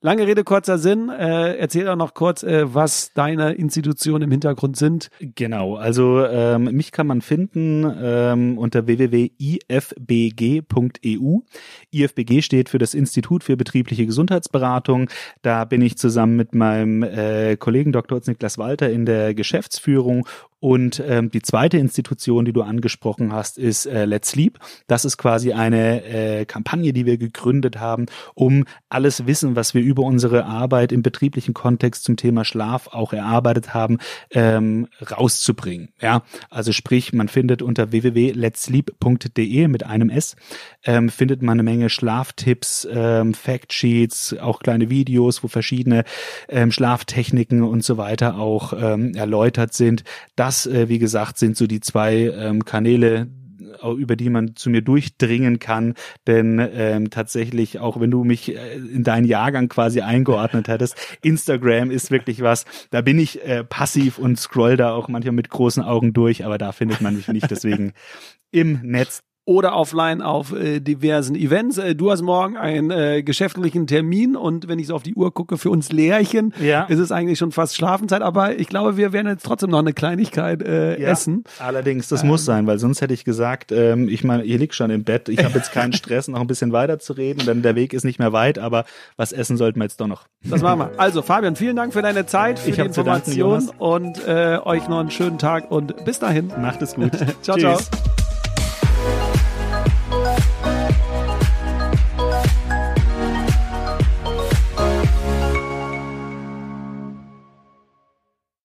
Lange Rede, kurzer Sinn. Äh, erzähl doch noch kurz, äh, was deine Institutionen im Hintergrund sind. Genau, also ähm, mich kann man finden ähm, unter www.ifbg.eu. IFBG steht für das Institut für betriebliche Gesundheitsberatung. Da bin ich zusammen mit meinem äh, Kollegen Dr. Niklas Walter in der Geschäftsführung und ähm, die zweite Institution, die du angesprochen hast, ist äh, Let's Sleep. Das ist quasi eine äh, Kampagne, die wir gegründet haben, um alles Wissen, was wir über unsere Arbeit im betrieblichen Kontext zum Thema Schlaf auch erarbeitet haben, ähm, rauszubringen. Ja, also sprich, man findet unter www.letsleep.de mit einem S ähm, findet man eine Menge Schlaftipps, ähm, Factsheets, auch kleine Videos, wo verschiedene ähm, Schlaftechniken und so weiter auch ähm, erläutert sind. Das das, äh, wie gesagt, sind so die zwei ähm, Kanäle, über die man zu mir durchdringen kann. Denn ähm, tatsächlich, auch wenn du mich äh, in deinen Jahrgang quasi eingeordnet hättest, Instagram ist wirklich was, da bin ich äh, passiv und scroll da auch manchmal mit großen Augen durch, aber da findet man mich nicht. Deswegen im Netz oder offline auf äh, diversen Events. Äh, du hast morgen einen äh, geschäftlichen Termin und wenn ich so auf die Uhr gucke, für uns Lehrchen ja. ist es eigentlich schon fast Schlafenzeit, aber ich glaube, wir werden jetzt trotzdem noch eine Kleinigkeit äh, ja, essen. Allerdings, das ähm, muss sein, weil sonst hätte ich gesagt, ähm, ich meine, ihr liegt schon im Bett, ich habe jetzt keinen Stress, noch ein bisschen weiter zu reden, denn der Weg ist nicht mehr weit, aber was essen sollten wir jetzt doch noch. Das machen wir. Also Fabian, vielen Dank für deine Zeit, für ich die Information danken, und äh, euch noch einen schönen Tag und bis dahin. Macht es gut. ciao, Tschüss. ciao.